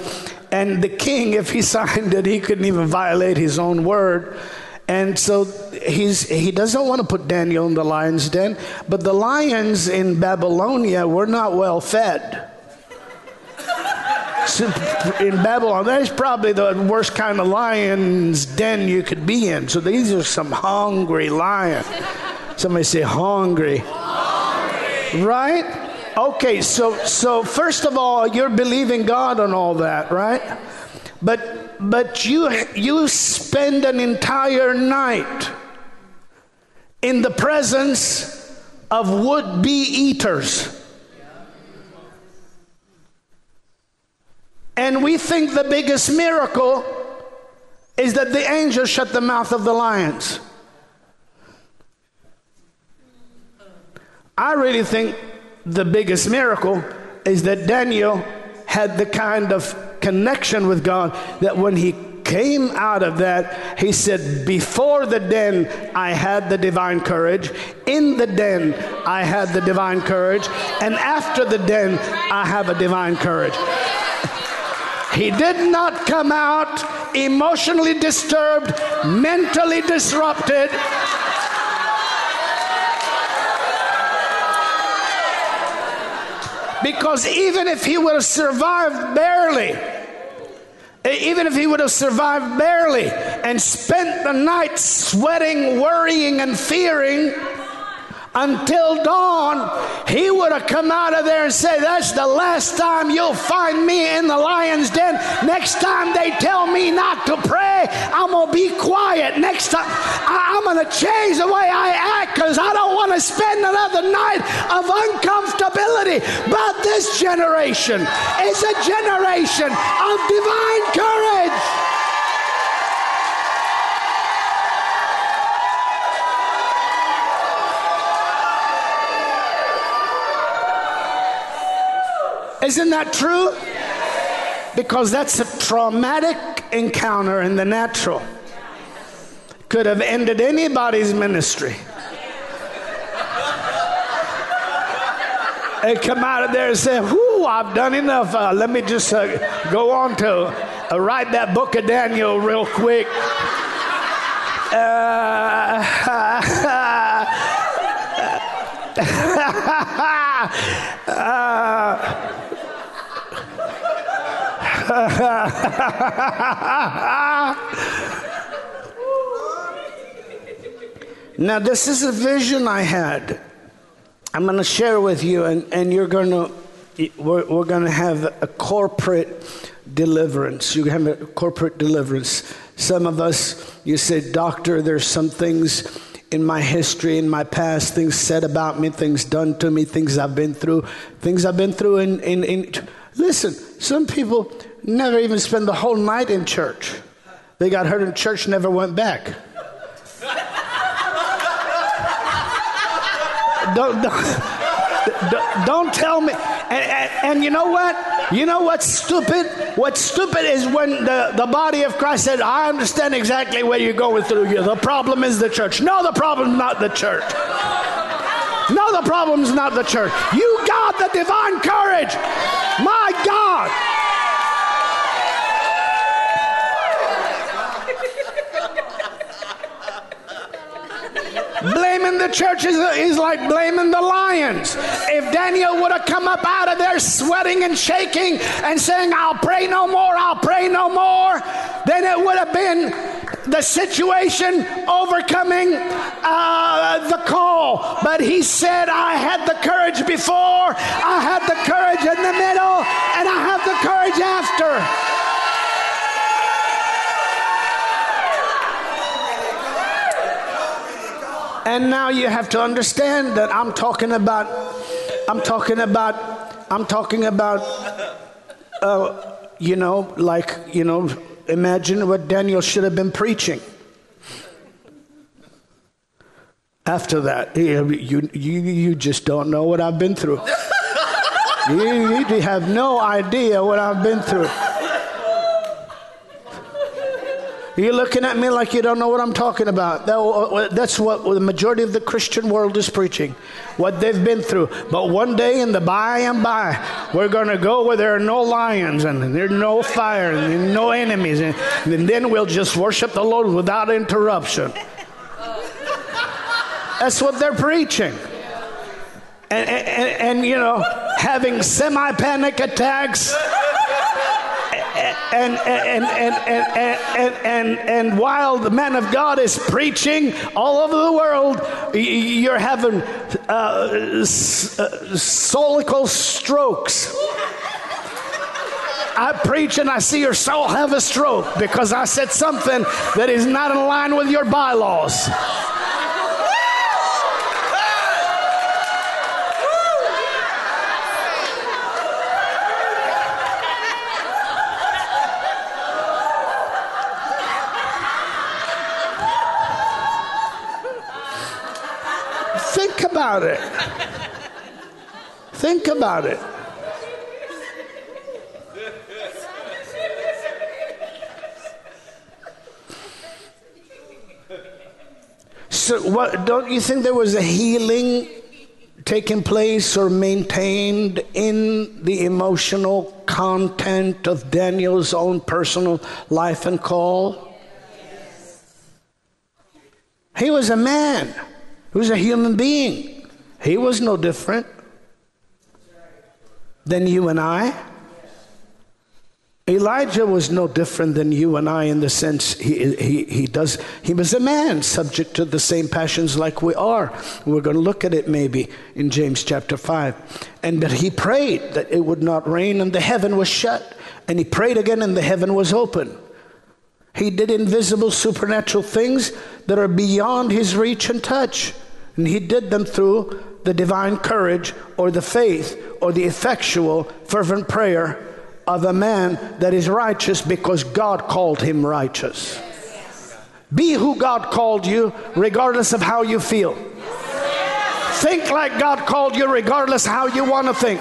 And the king, if he [LAUGHS] signed it, he couldn't even violate his own word. And so he's, he doesn't want to put Daniel in the lion's den, but the lions in Babylonia were not well fed [LAUGHS] in Babylon. That's probably the worst kind of lion's den you could be in. So these are some hungry lions. Somebody say hungry. hungry. Right? Okay, so so first of all, you're believing God on all that, right? But but you you spend an entire night in the presence of would-be eaters And we think the biggest miracle is that the angel shut the mouth of the lions. I really think the biggest miracle is that Daniel had the kind of connection with God that when he came out of that, he said, Before the den, I had the divine courage. In the den, I had the divine courage. And after the den, I have a divine courage. He did not come out emotionally disturbed, mentally disrupted. Because even if he would have survived barely, eh, even if he would have survived barely and spent the night sweating, worrying, and fearing, until dawn, he would have come out of there and said, That's the last time you'll find me in the lion's den. Next time they tell me not to pray, I'm going to be quiet. Next time, I, am going to change the way I act because I don't want to spend another night of uncomfortability. But this generation is a generation of divine courage. Isn't that true? Because that's a traumatic encounter in the natural. Could have ended anybody's ministry. They come out of there and say, Whoo, I've done enough. Uh, let me just uh, go on to uh, write that book of Daniel real quick. Uh, [LAUGHS] [LAUGHS] [LAUGHS] now, this is a vision I had. I'm going to share with you, and, and you're going to, we're, we're going to have a corporate deliverance. You have a corporate deliverance. Some of us, you say, Doctor, there's some things in my history, in my past, things said about me, things done to me, things I've been through, things I've been through in, in, in listen, some people never even spend the whole night in church. They got hurt in church, never went back. don't, don't, don't tell me. And, and, and, you know what? You know what's stupid? What's stupid is when the, the body of Christ said, I understand exactly what you're going through. The problem is the church. No, the problem's not the church. No, the problem's not the church. You got the divine courage. My God. Blaming the church is, is like blaming the lions. If Daniel would have come up out of there sweating and shaking and saying, I'll pray no more, I'll pray no more, then it would have been the situation overcoming uh, the call. But he said, I had the courage before, I had the courage in the middle, and I have the courage after. And now you have to understand that I'm talking about, I'm talking about, I'm talking about, uh, you know, like, you know, imagine what Daniel should have been preaching. After that, you, you, you just don't know what I've been through. you, you have no idea what I've been through. You're looking at me like you don't know what I'm talking about. Uh, uh, that's what the majority of the Christian world is preaching, what they've been through. But one day in the by and by, we're going to go where there are no lions and there's no fire and no enemies. And, and then we'll just worship the Lord without interruption. That's what they're preaching. And, and, and you know, having semi panic attacks and, and, and, and, and, and, while the man of God is preaching all over the world, you're having uh, solical strokes. I preach and I see your soul have a stroke because I said something that is not in line with your bylaws. About it. Think about it. So, what, don't you think there was a healing taking place or maintained in the emotional content of Daniel's own personal life and call? He was a man. He was a human being. He was no different than you and I. Elijah was no different than you and I in the sense he, he, he does he was a man subject to the same passions like we are. We're going to look at it maybe in James chapter 5. And but he prayed that it would not rain and the heaven was shut. And he prayed again and the heaven was open. He did invisible supernatural things that are beyond his reach and touch. And he did them through the divine courage or the faith or the effectual, fervent prayer of a man that is righteous because God called him righteous. Be who God called you, regardless of how you feel. Think like God called you, regardless how you want to think.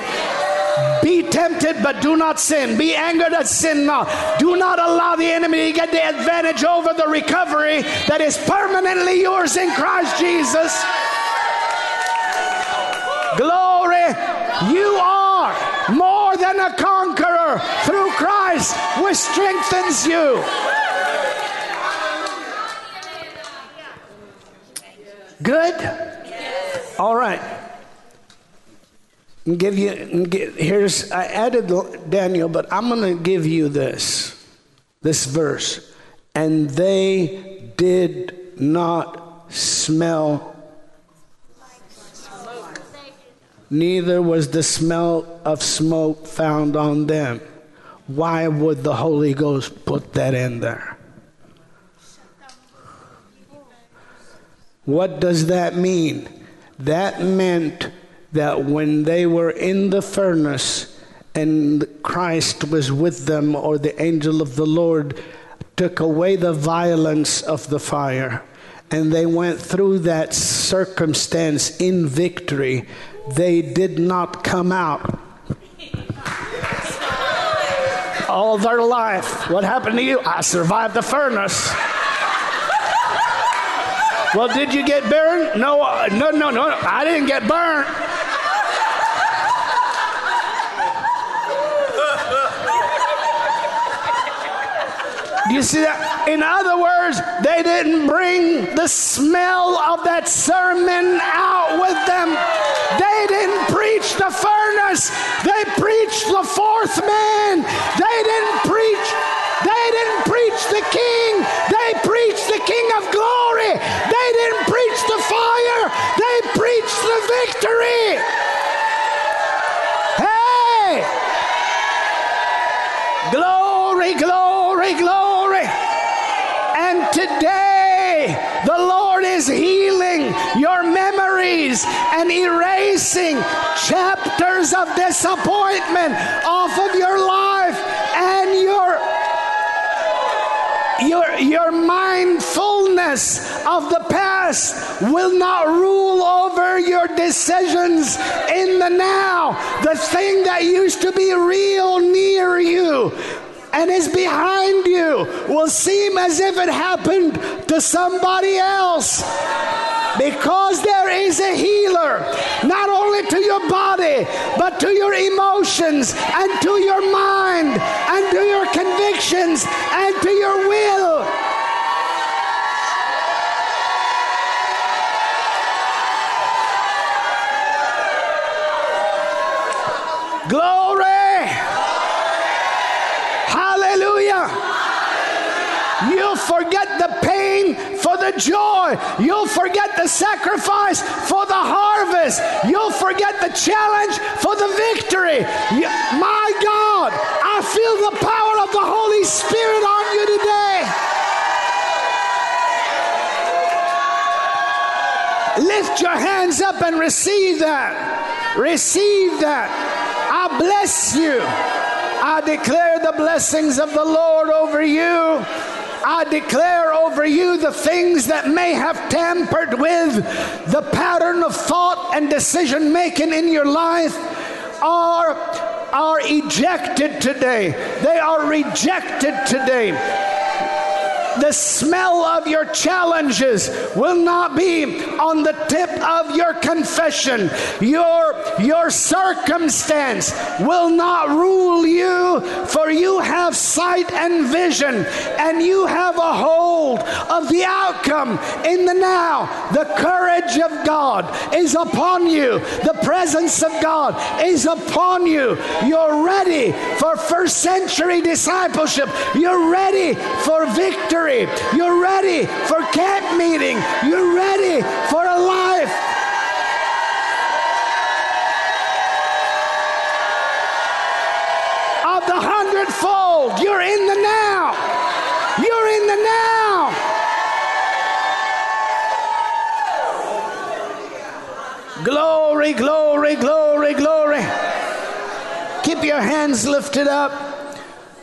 Be tempted, but do not sin. Be angered, but sin not. Do not allow the enemy to get the advantage over the recovery that is permanently yours in Christ Jesus. Glory, you are more than a conqueror through Christ, which strengthens you. Good? All right. And give you and get, here's I added Daniel, but I'm going to give you this this verse. And they did not smell neither was the smell of smoke found on them. Why would the Holy Ghost put that in there? What does that mean? That meant that when they were in the furnace and Christ was with them, or the angel of the Lord took away the violence of the fire, and they went through that circumstance in victory, they did not come out. All their life. What happened to you? I survived the furnace. Well, did you get burned? No, uh, no, no, no. I didn't get burned. Do you see that? In other words, they didn't bring the smell of that sermon out with them. They didn't preach the furnace. They preached the fourth man. They didn't preach. They didn't preach the king. They preached the king of glory. They didn't preach the fire. They preached the victory. Hey! Glory, glory, glory. Today, the Lord is healing your memories and erasing of disappointment off of your life and your your, your mindfulness of the past will not rule over your decisions in the now. The thing that used to be real near you and is behind you will seem as if it happened to somebody else. Because there is a healer, not only to your body, but to your emotions and to your mind and to your convictions and to your will. forget the pain for the joy. You'll forget the sacrifice for the harvest. You'll forget the challenge for the victory. You, my God, I feel the power of the Holy Spirit on you today. Lift your hands up and receive that. Receive that. I bless you. I declare the blessings of the Lord over you. I declare over you the things that may have tampered with the pattern of thought and decision making in your life are, are ejected today. They are rejected today the smell of your challenges will not be on the tip of your confession. Your, your circumstance will not rule you, for you have sight and vision, and you have a hold of the outcome in the now. The courage of God is upon you, the presence of God is upon you. You're ready for first century discipleship, you're ready for victory You're ready for camp meeting. You're ready for a life. Of the hundredfold. You're in the now. You're in the now. Glory, glory, glory, glory. Keep your hands lifted up.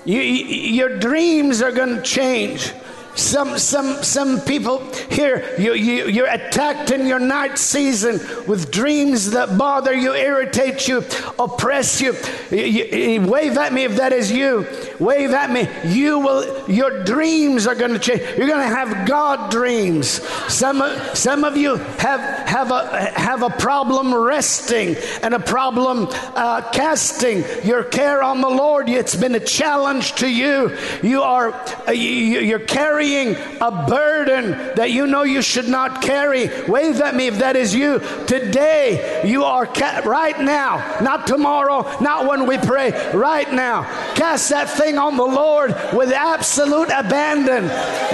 You, your dreams are going to change. Some, some, some people here, you, you, you're attacked in your night season with dreams that bother you, irritate you, oppress you. you, you wave at me if that is you Wave at me. You will, your dreams are going to change. You're going to have God dreams. Some, some of you have, have, a, have a problem resting and a problem uh, casting your care on the Lord. It's been a challenge to you. You are, uh, you, you're carrying a burden that you know you should not carry. Wave at me if that is you. Today, you are ca- right now, not tomorrow, not when we pray, right now. Cast that on the Lord with absolute abandon.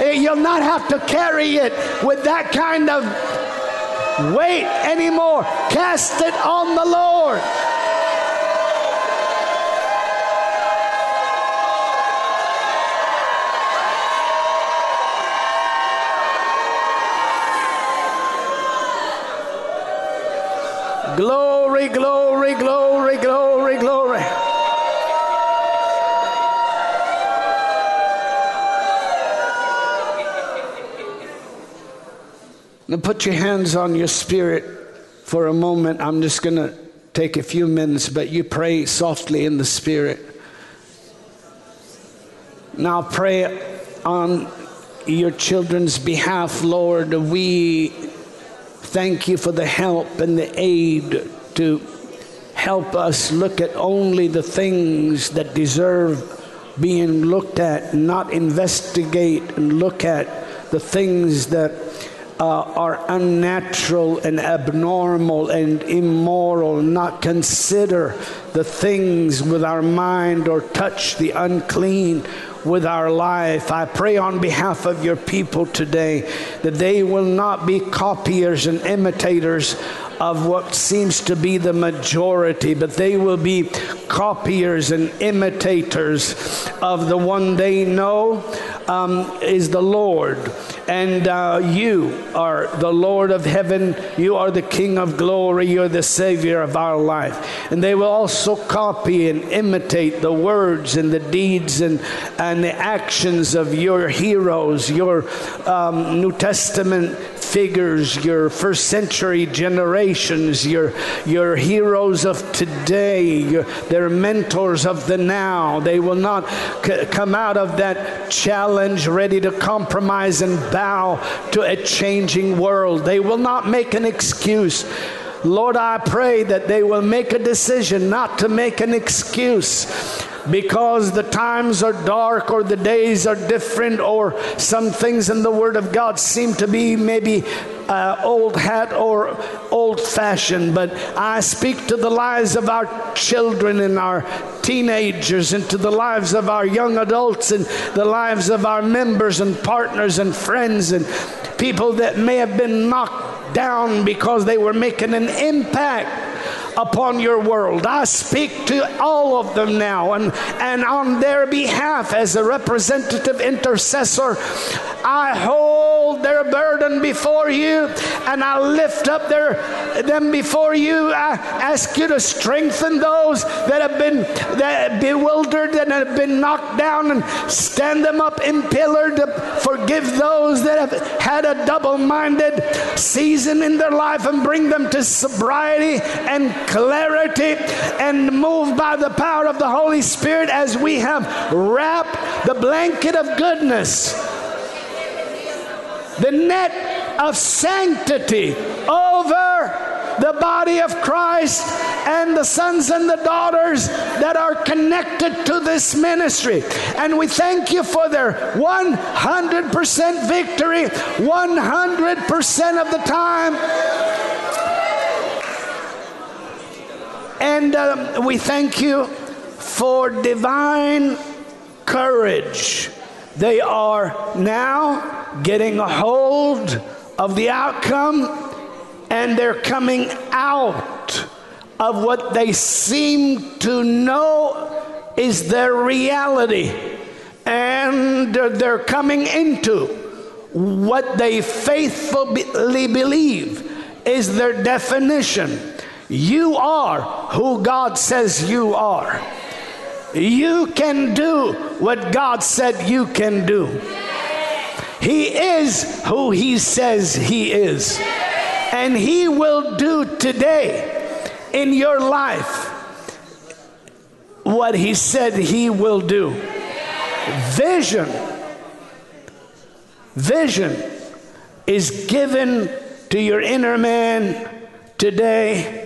Eh, you'll not have to carry it with that kind of weight anymore. Cast it on the Lord. Glory, glory, glory, glory, glory. Now put your hands on your spirit for a moment. I'm just going to take a few minutes, but you pray softly in the spirit. Now pray on your children's behalf, Lord. We thank you for the help and the aid to help us look at only the things that deserve being looked at, not investigate and look at the things that uh, are unnatural and abnormal and immoral, not consider the things with our mind or touch the unclean with our life. I pray on behalf of your people today that they will not be copiers and imitators of what seems to be the majority, but they will be copiers and imitators of the one they know um, is the Lord and uh, you are the Lord of heaven. You are the King of glory. You're the Savior of our life. And they will also copy and imitate the words and the deeds and, and the actions of your heroes, your um, New Testament figures, your first century generations, your, your heroes of today, your, their mentors of the now. They will not c- come out of that challenge ready to compromise and bow to a changing world. They will not make an excuse. Lord, I pray that they will make a decision not to make an excuse because the times are dark or the days are different or some things in the Word of God seem to be maybe uh, old hat or old fashioned, but I speak to the lives of our children and our teenagers and to the lives of our young adults and the lives of our members and partners and friends and people that may have been knocked down because they were making an impact upon your world. I speak to all of them now, and, and on their behalf, as a representative intercessor, I hold their burden before you and I lift up their, them before you. I ask you to strengthen those that have been that bewildered and have been knocked down and stand them up in pillar to forgive those that have had a double minded season in their life and bring them to sobriety and clarity and move by the power of the Holy Spirit as we have wrapped the blanket of goodness the net of sanctity over the body of Christ and the sons and the daughters that are connected to this ministry. And we thank you for their 100% victory, 100% of the time. And uh, we thank you for divine courage. They are now getting a hold of the outcome and they're coming out of what they seem to know is their reality. And they're coming into what they faithfully believe is their definition. You are who God says you are. You can do what God said you can do. He is who He says He is. And He will do today in your life what He said He will do. Vision. Vision is given to your inner man today,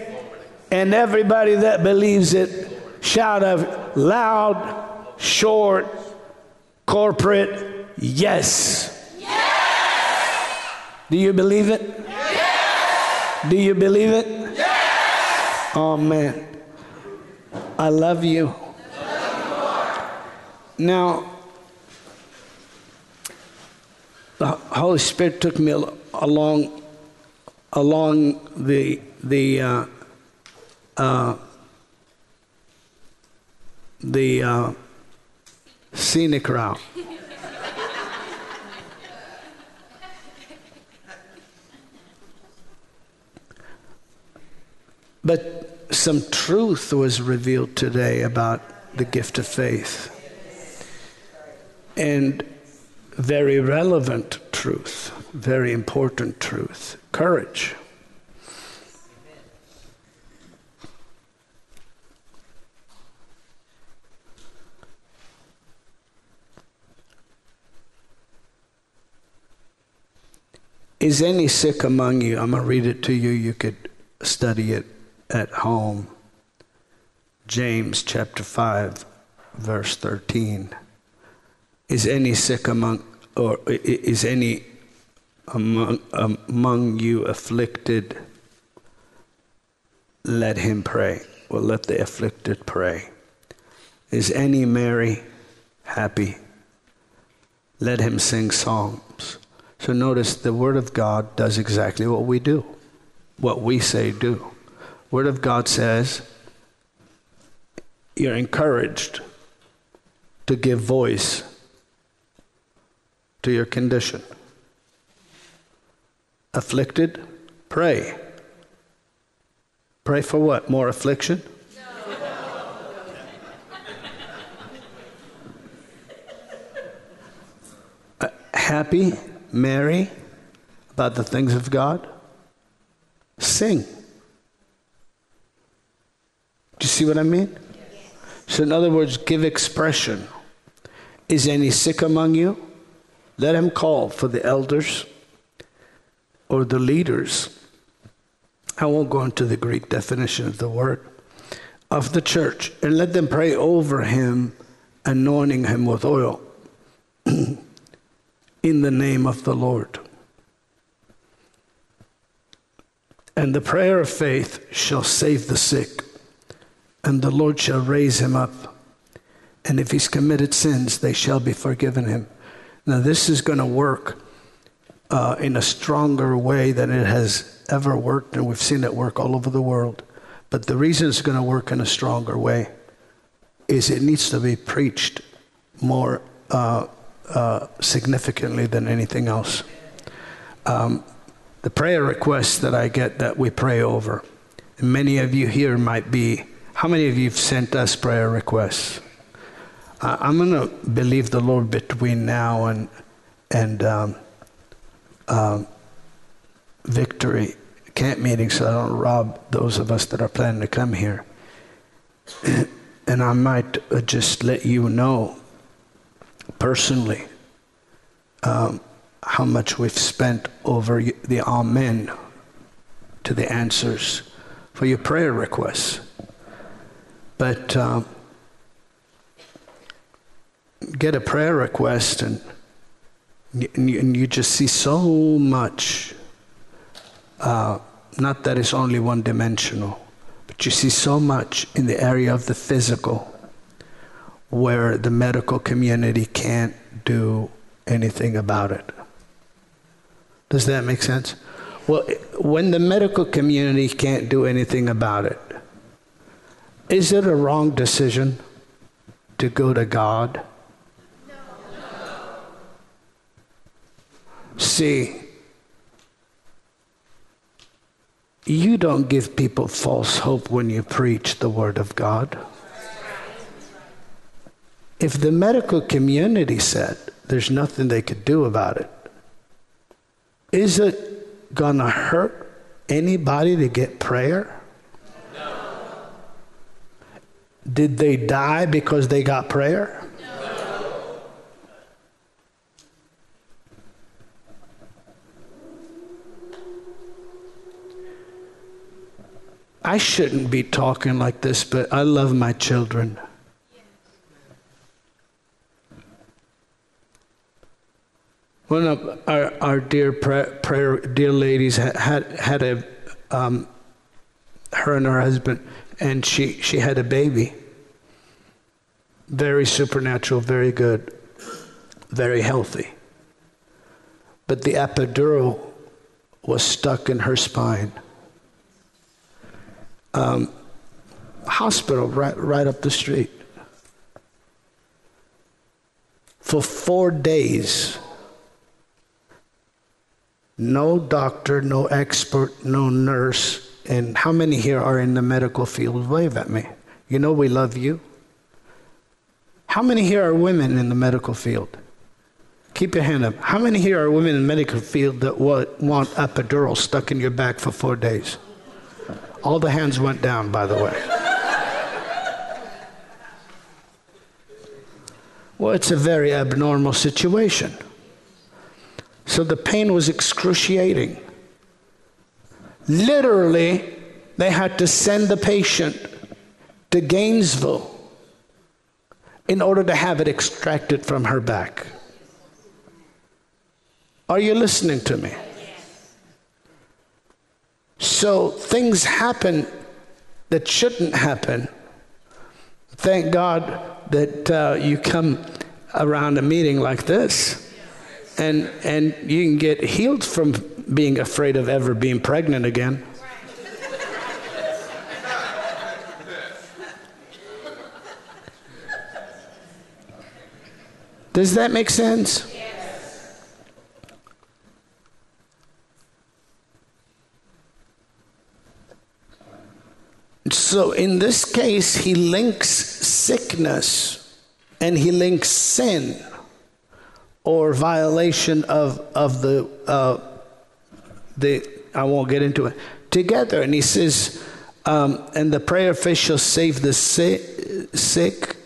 and everybody that believes it, shout a loud, short, corporate yes. yes. Do you believe it? Yes. Do you believe it? Yes. Oh man. I love you. Now, the Holy Spirit took me along along the the uh, uh, the uh, scenic route. but some truth was revealed today about the gift of faith. And very relevant truth, very important truth courage. Is any sick among you? I'm going to read it to you. You could study it at home. James chapter 5, verse 13. Is any sick among, or is any among, among you afflicted? Let him pray. Well, let the afflicted pray. Is any merry, happy? Let him sing psalms. So notice the Word of God does exactly what we do, what we say do. Word of God says you're encouraged to give voice to your condition. Afflicted, pray. Pray for what? More affliction? [LAUGHS] Uh, happy, merry about the things of God? Sing. Do you see what I mean? So, in other words, give expression. Is any sick among you? Let him call for the elders or the leaders. I won't go into the Greek definition of the word of the church and let them pray over him, anointing him with oil [CLEARS THROAT] in the name of the Lord. And the prayer of faith shall save the sick and the Lord shall raise him up. And if he's committed sins, they shall be forgiven him. Now, this is going to work uh, in a stronger way than it has ever worked, and we've seen it work all over the world. But the reason it's going to work in a stronger way is it needs to be preached more uh, uh, significantly than anything else. Um, the prayer requests that I get that we pray over, many of you here might be how many of you have sent us prayer requests? I'm going to believe the Lord between now and and um, uh, victory camp meeting, so I don't rob those of us that are planning to come here. [CLEARS THROAT] And I might uh, just let you know personally um, how much we've spent over the Amen to the answers for your prayer requests. But um, get a prayer request, and, and, you, and you just see so much. Uh, not that it's only one dimensional, but you see so much in the area of the physical where the medical community can't do anything about it. Does that make sense? Well, when the medical community can't do anything about it, is it a wrong decision to go to God? No. See, you don't give people false hope when you preach the Word of God. If the medical community said there's nothing they could do about it, is it going to hurt anybody to get prayer? No. Did they die because they got prayer? No. I shouldn't be talking like this, but I love my children. One of our, our dear prayer, dear ladies had had, had a um, her and her husband, and she she had a baby. Very supernatural, very good, very healthy. But the epidural was stuck in her spine. Um, hospital right right up the street. For four days no doctor, no expert, no nurse. And how many here are in the medical field? Wave at me. You know we love you. How many here are women in the medical field? Keep your hand up. How many here are women in the medical field that want epidural stuck in your back for four days? All the hands went down, by the way. Well, it's a very abnormal situation. So the pain was excruciating. Literally, they had to send the patient to Gainesville in order to have it extracted from her back. Are you listening to me? So things happen that shouldn't happen. Thank God that uh, you come around a meeting like this and and you can get healed from being afraid of ever being pregnant again. Does that make sense? So in this case, he links sickness and he links sin or violation of, of the, uh, the, I won't get into it, together. And he says, um, and the prayer faith shall save the sick,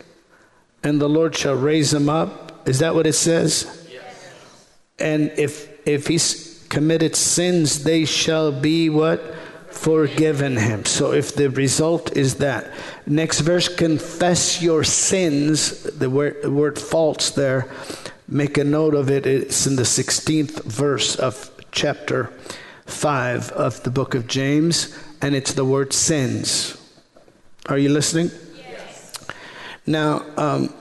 and the Lord shall raise them up. Is that what it says? Yes. And if, if he's committed sins, they shall be what? Forgiven him. So if the result is that. Next verse, confess your sins, the word, the word false there Make a note of it. It's in the 16th verse of chapter 5 of the book of James, and it's the word sins. Are you listening? Yes. Now, um,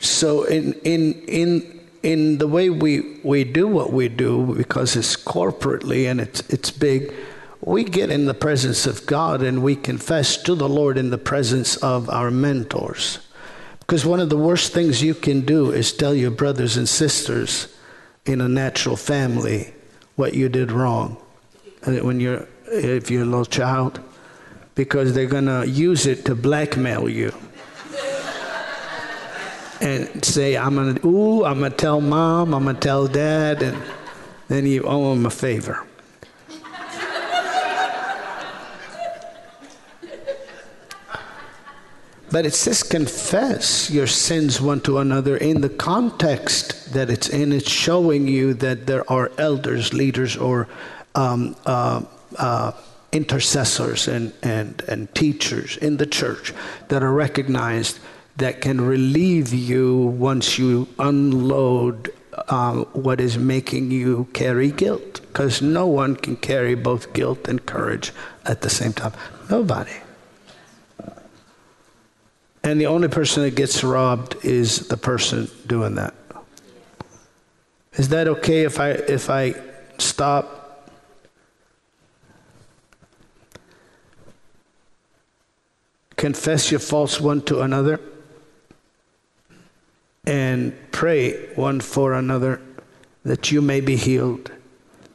so in, in, in, in the way we, we do what we do, because it's corporately and it's, it's big, we get in the presence of God and we confess to the Lord in the presence of our mentors. Because one of the worst things you can do is tell your brothers and sisters in a natural family what you did wrong uh, when you're if you're a little child because they're going to use it to blackmail you. And say i'm going to ooh i'm going to tell mom i'm going to tell dad and then you owe them a favor But it says confess your sins one to another in the context that it's in. It's showing you that there are elders, leaders, or um, uh, uh, intercessors and, and, and teachers in the church that are recognized that can relieve you once you unload um, what is making you carry guilt. Because no one can carry both guilt and courage at the same time. Nobody. And the only person that gets robbed is the person doing that. Is that okay if I if I stop? Confess your faults one to another and pray one for another that you may be healed.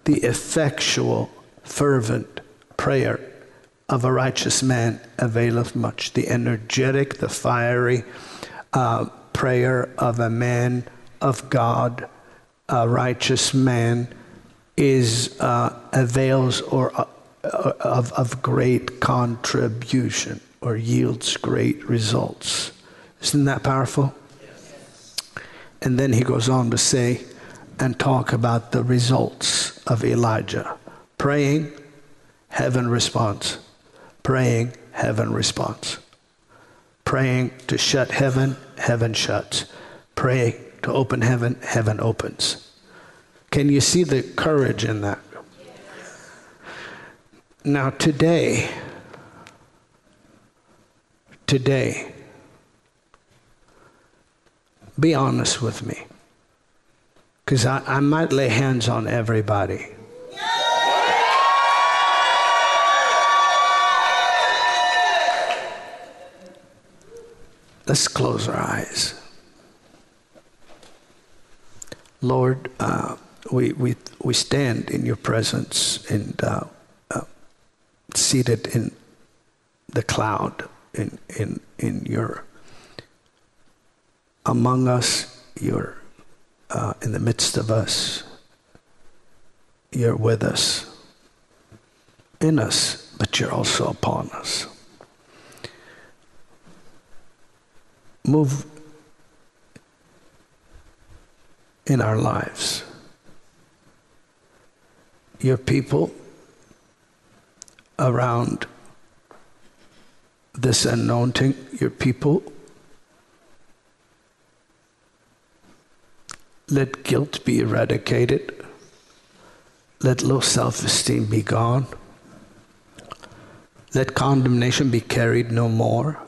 The effectual, fervent prayer of a righteous man availeth much. The energetic, the fiery uh, prayer of a man of God, a righteous man, is uh, avails or uh, of, of great contribution or yields great results. Isn't that powerful? And then he goes on to say and talk about the results of Elijah. Praying, heaven responds Praying, heaven responds. Praying to shut heaven, heaven shuts. Praying to open heaven, heaven opens. Can you see the courage in that? Now, today, today, be honest with me. Because I, I might lay hands on everybody. Let's close our eyes. Lord, uh, we, we, we stand in your presence and uh, uh, seated in the cloud, in, in, in your, among us, you're uh, in the midst of us, you're with us, in us, but you're also upon us. Move in our lives. Your people around this anointing, your people, let guilt be eradicated, let low self esteem be gone, let condemnation be carried no more.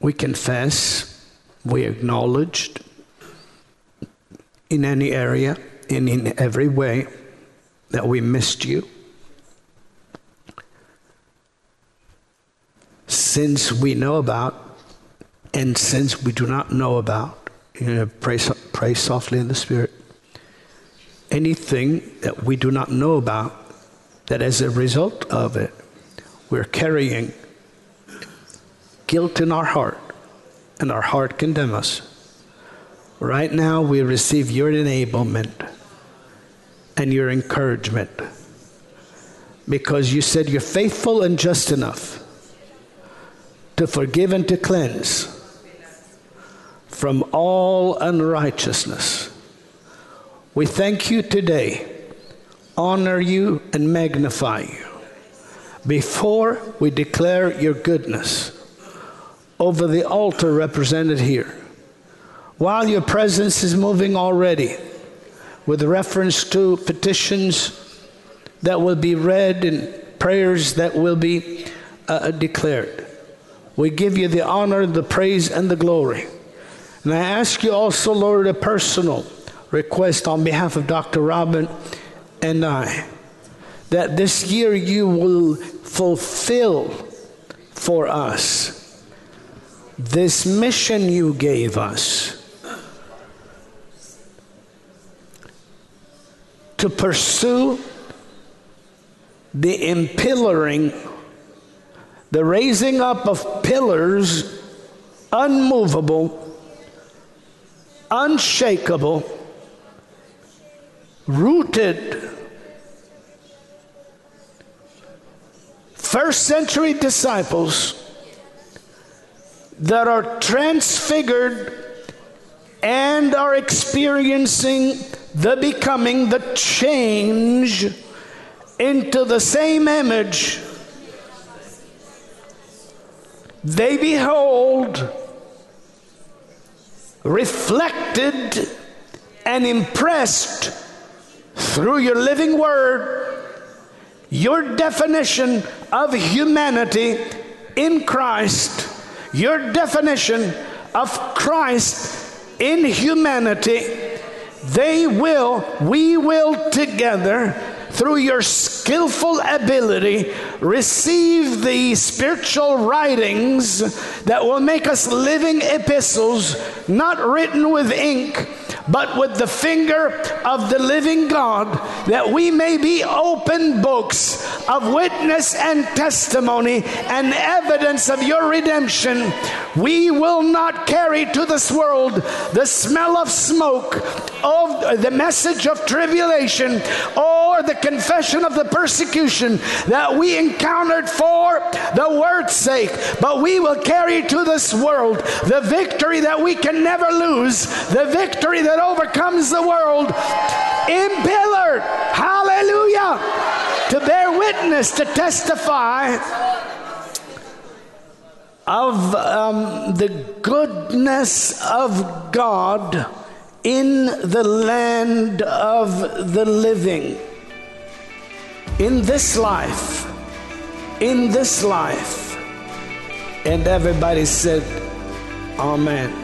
We confess we acknowledged in any area and in every way that we missed you. Sins we know about and sins we do not know about, you know, pray, pray softly in the Spirit. Anything that we do not know about, that as a result of it, we're carrying guilt in our heart and our heart condemn us. Right now, we receive your enablement and your encouragement because you said you're faithful and just enough to forgive and to cleanse from all unrighteousness. We thank you today, honor you, and magnify you before we declare your goodness over the altar represented here. While your presence is moving already, with reference to petitions that will be read and prayers that will be uh, declared, we give you the honor, the praise, and the glory. And I ask you also, Lord, a personal request on behalf of Dr. Robin and I that this year you will fulfill for us this mission you gave us to pursue the impillaring, the raising up of pillars unmovable, unshakable, rooted. First century disciples that are transfigured and are experiencing the becoming, the change into the same image. They behold reflected and impressed through your living word your definition of humanity in Christ your definition of Christ in humanity, they will, we will together, through your skillful ability, receive the spiritual writings that will make us living epistles, not written with ink but with the finger of the living God, that we may be open books of witness and testimony and evidence of your redemption. We will not carry to this world the smell of smoke of the message of tribulation or the confession of the persecution that we encountered for the word's sake, but we will carry to this world the victory that we can never lose, the victory that overcomes the world, impillared. Hallelujah. to bear witness, to testify of um, the goodness of God in the land of the living. In this life, in this life. And everybody said, Amen.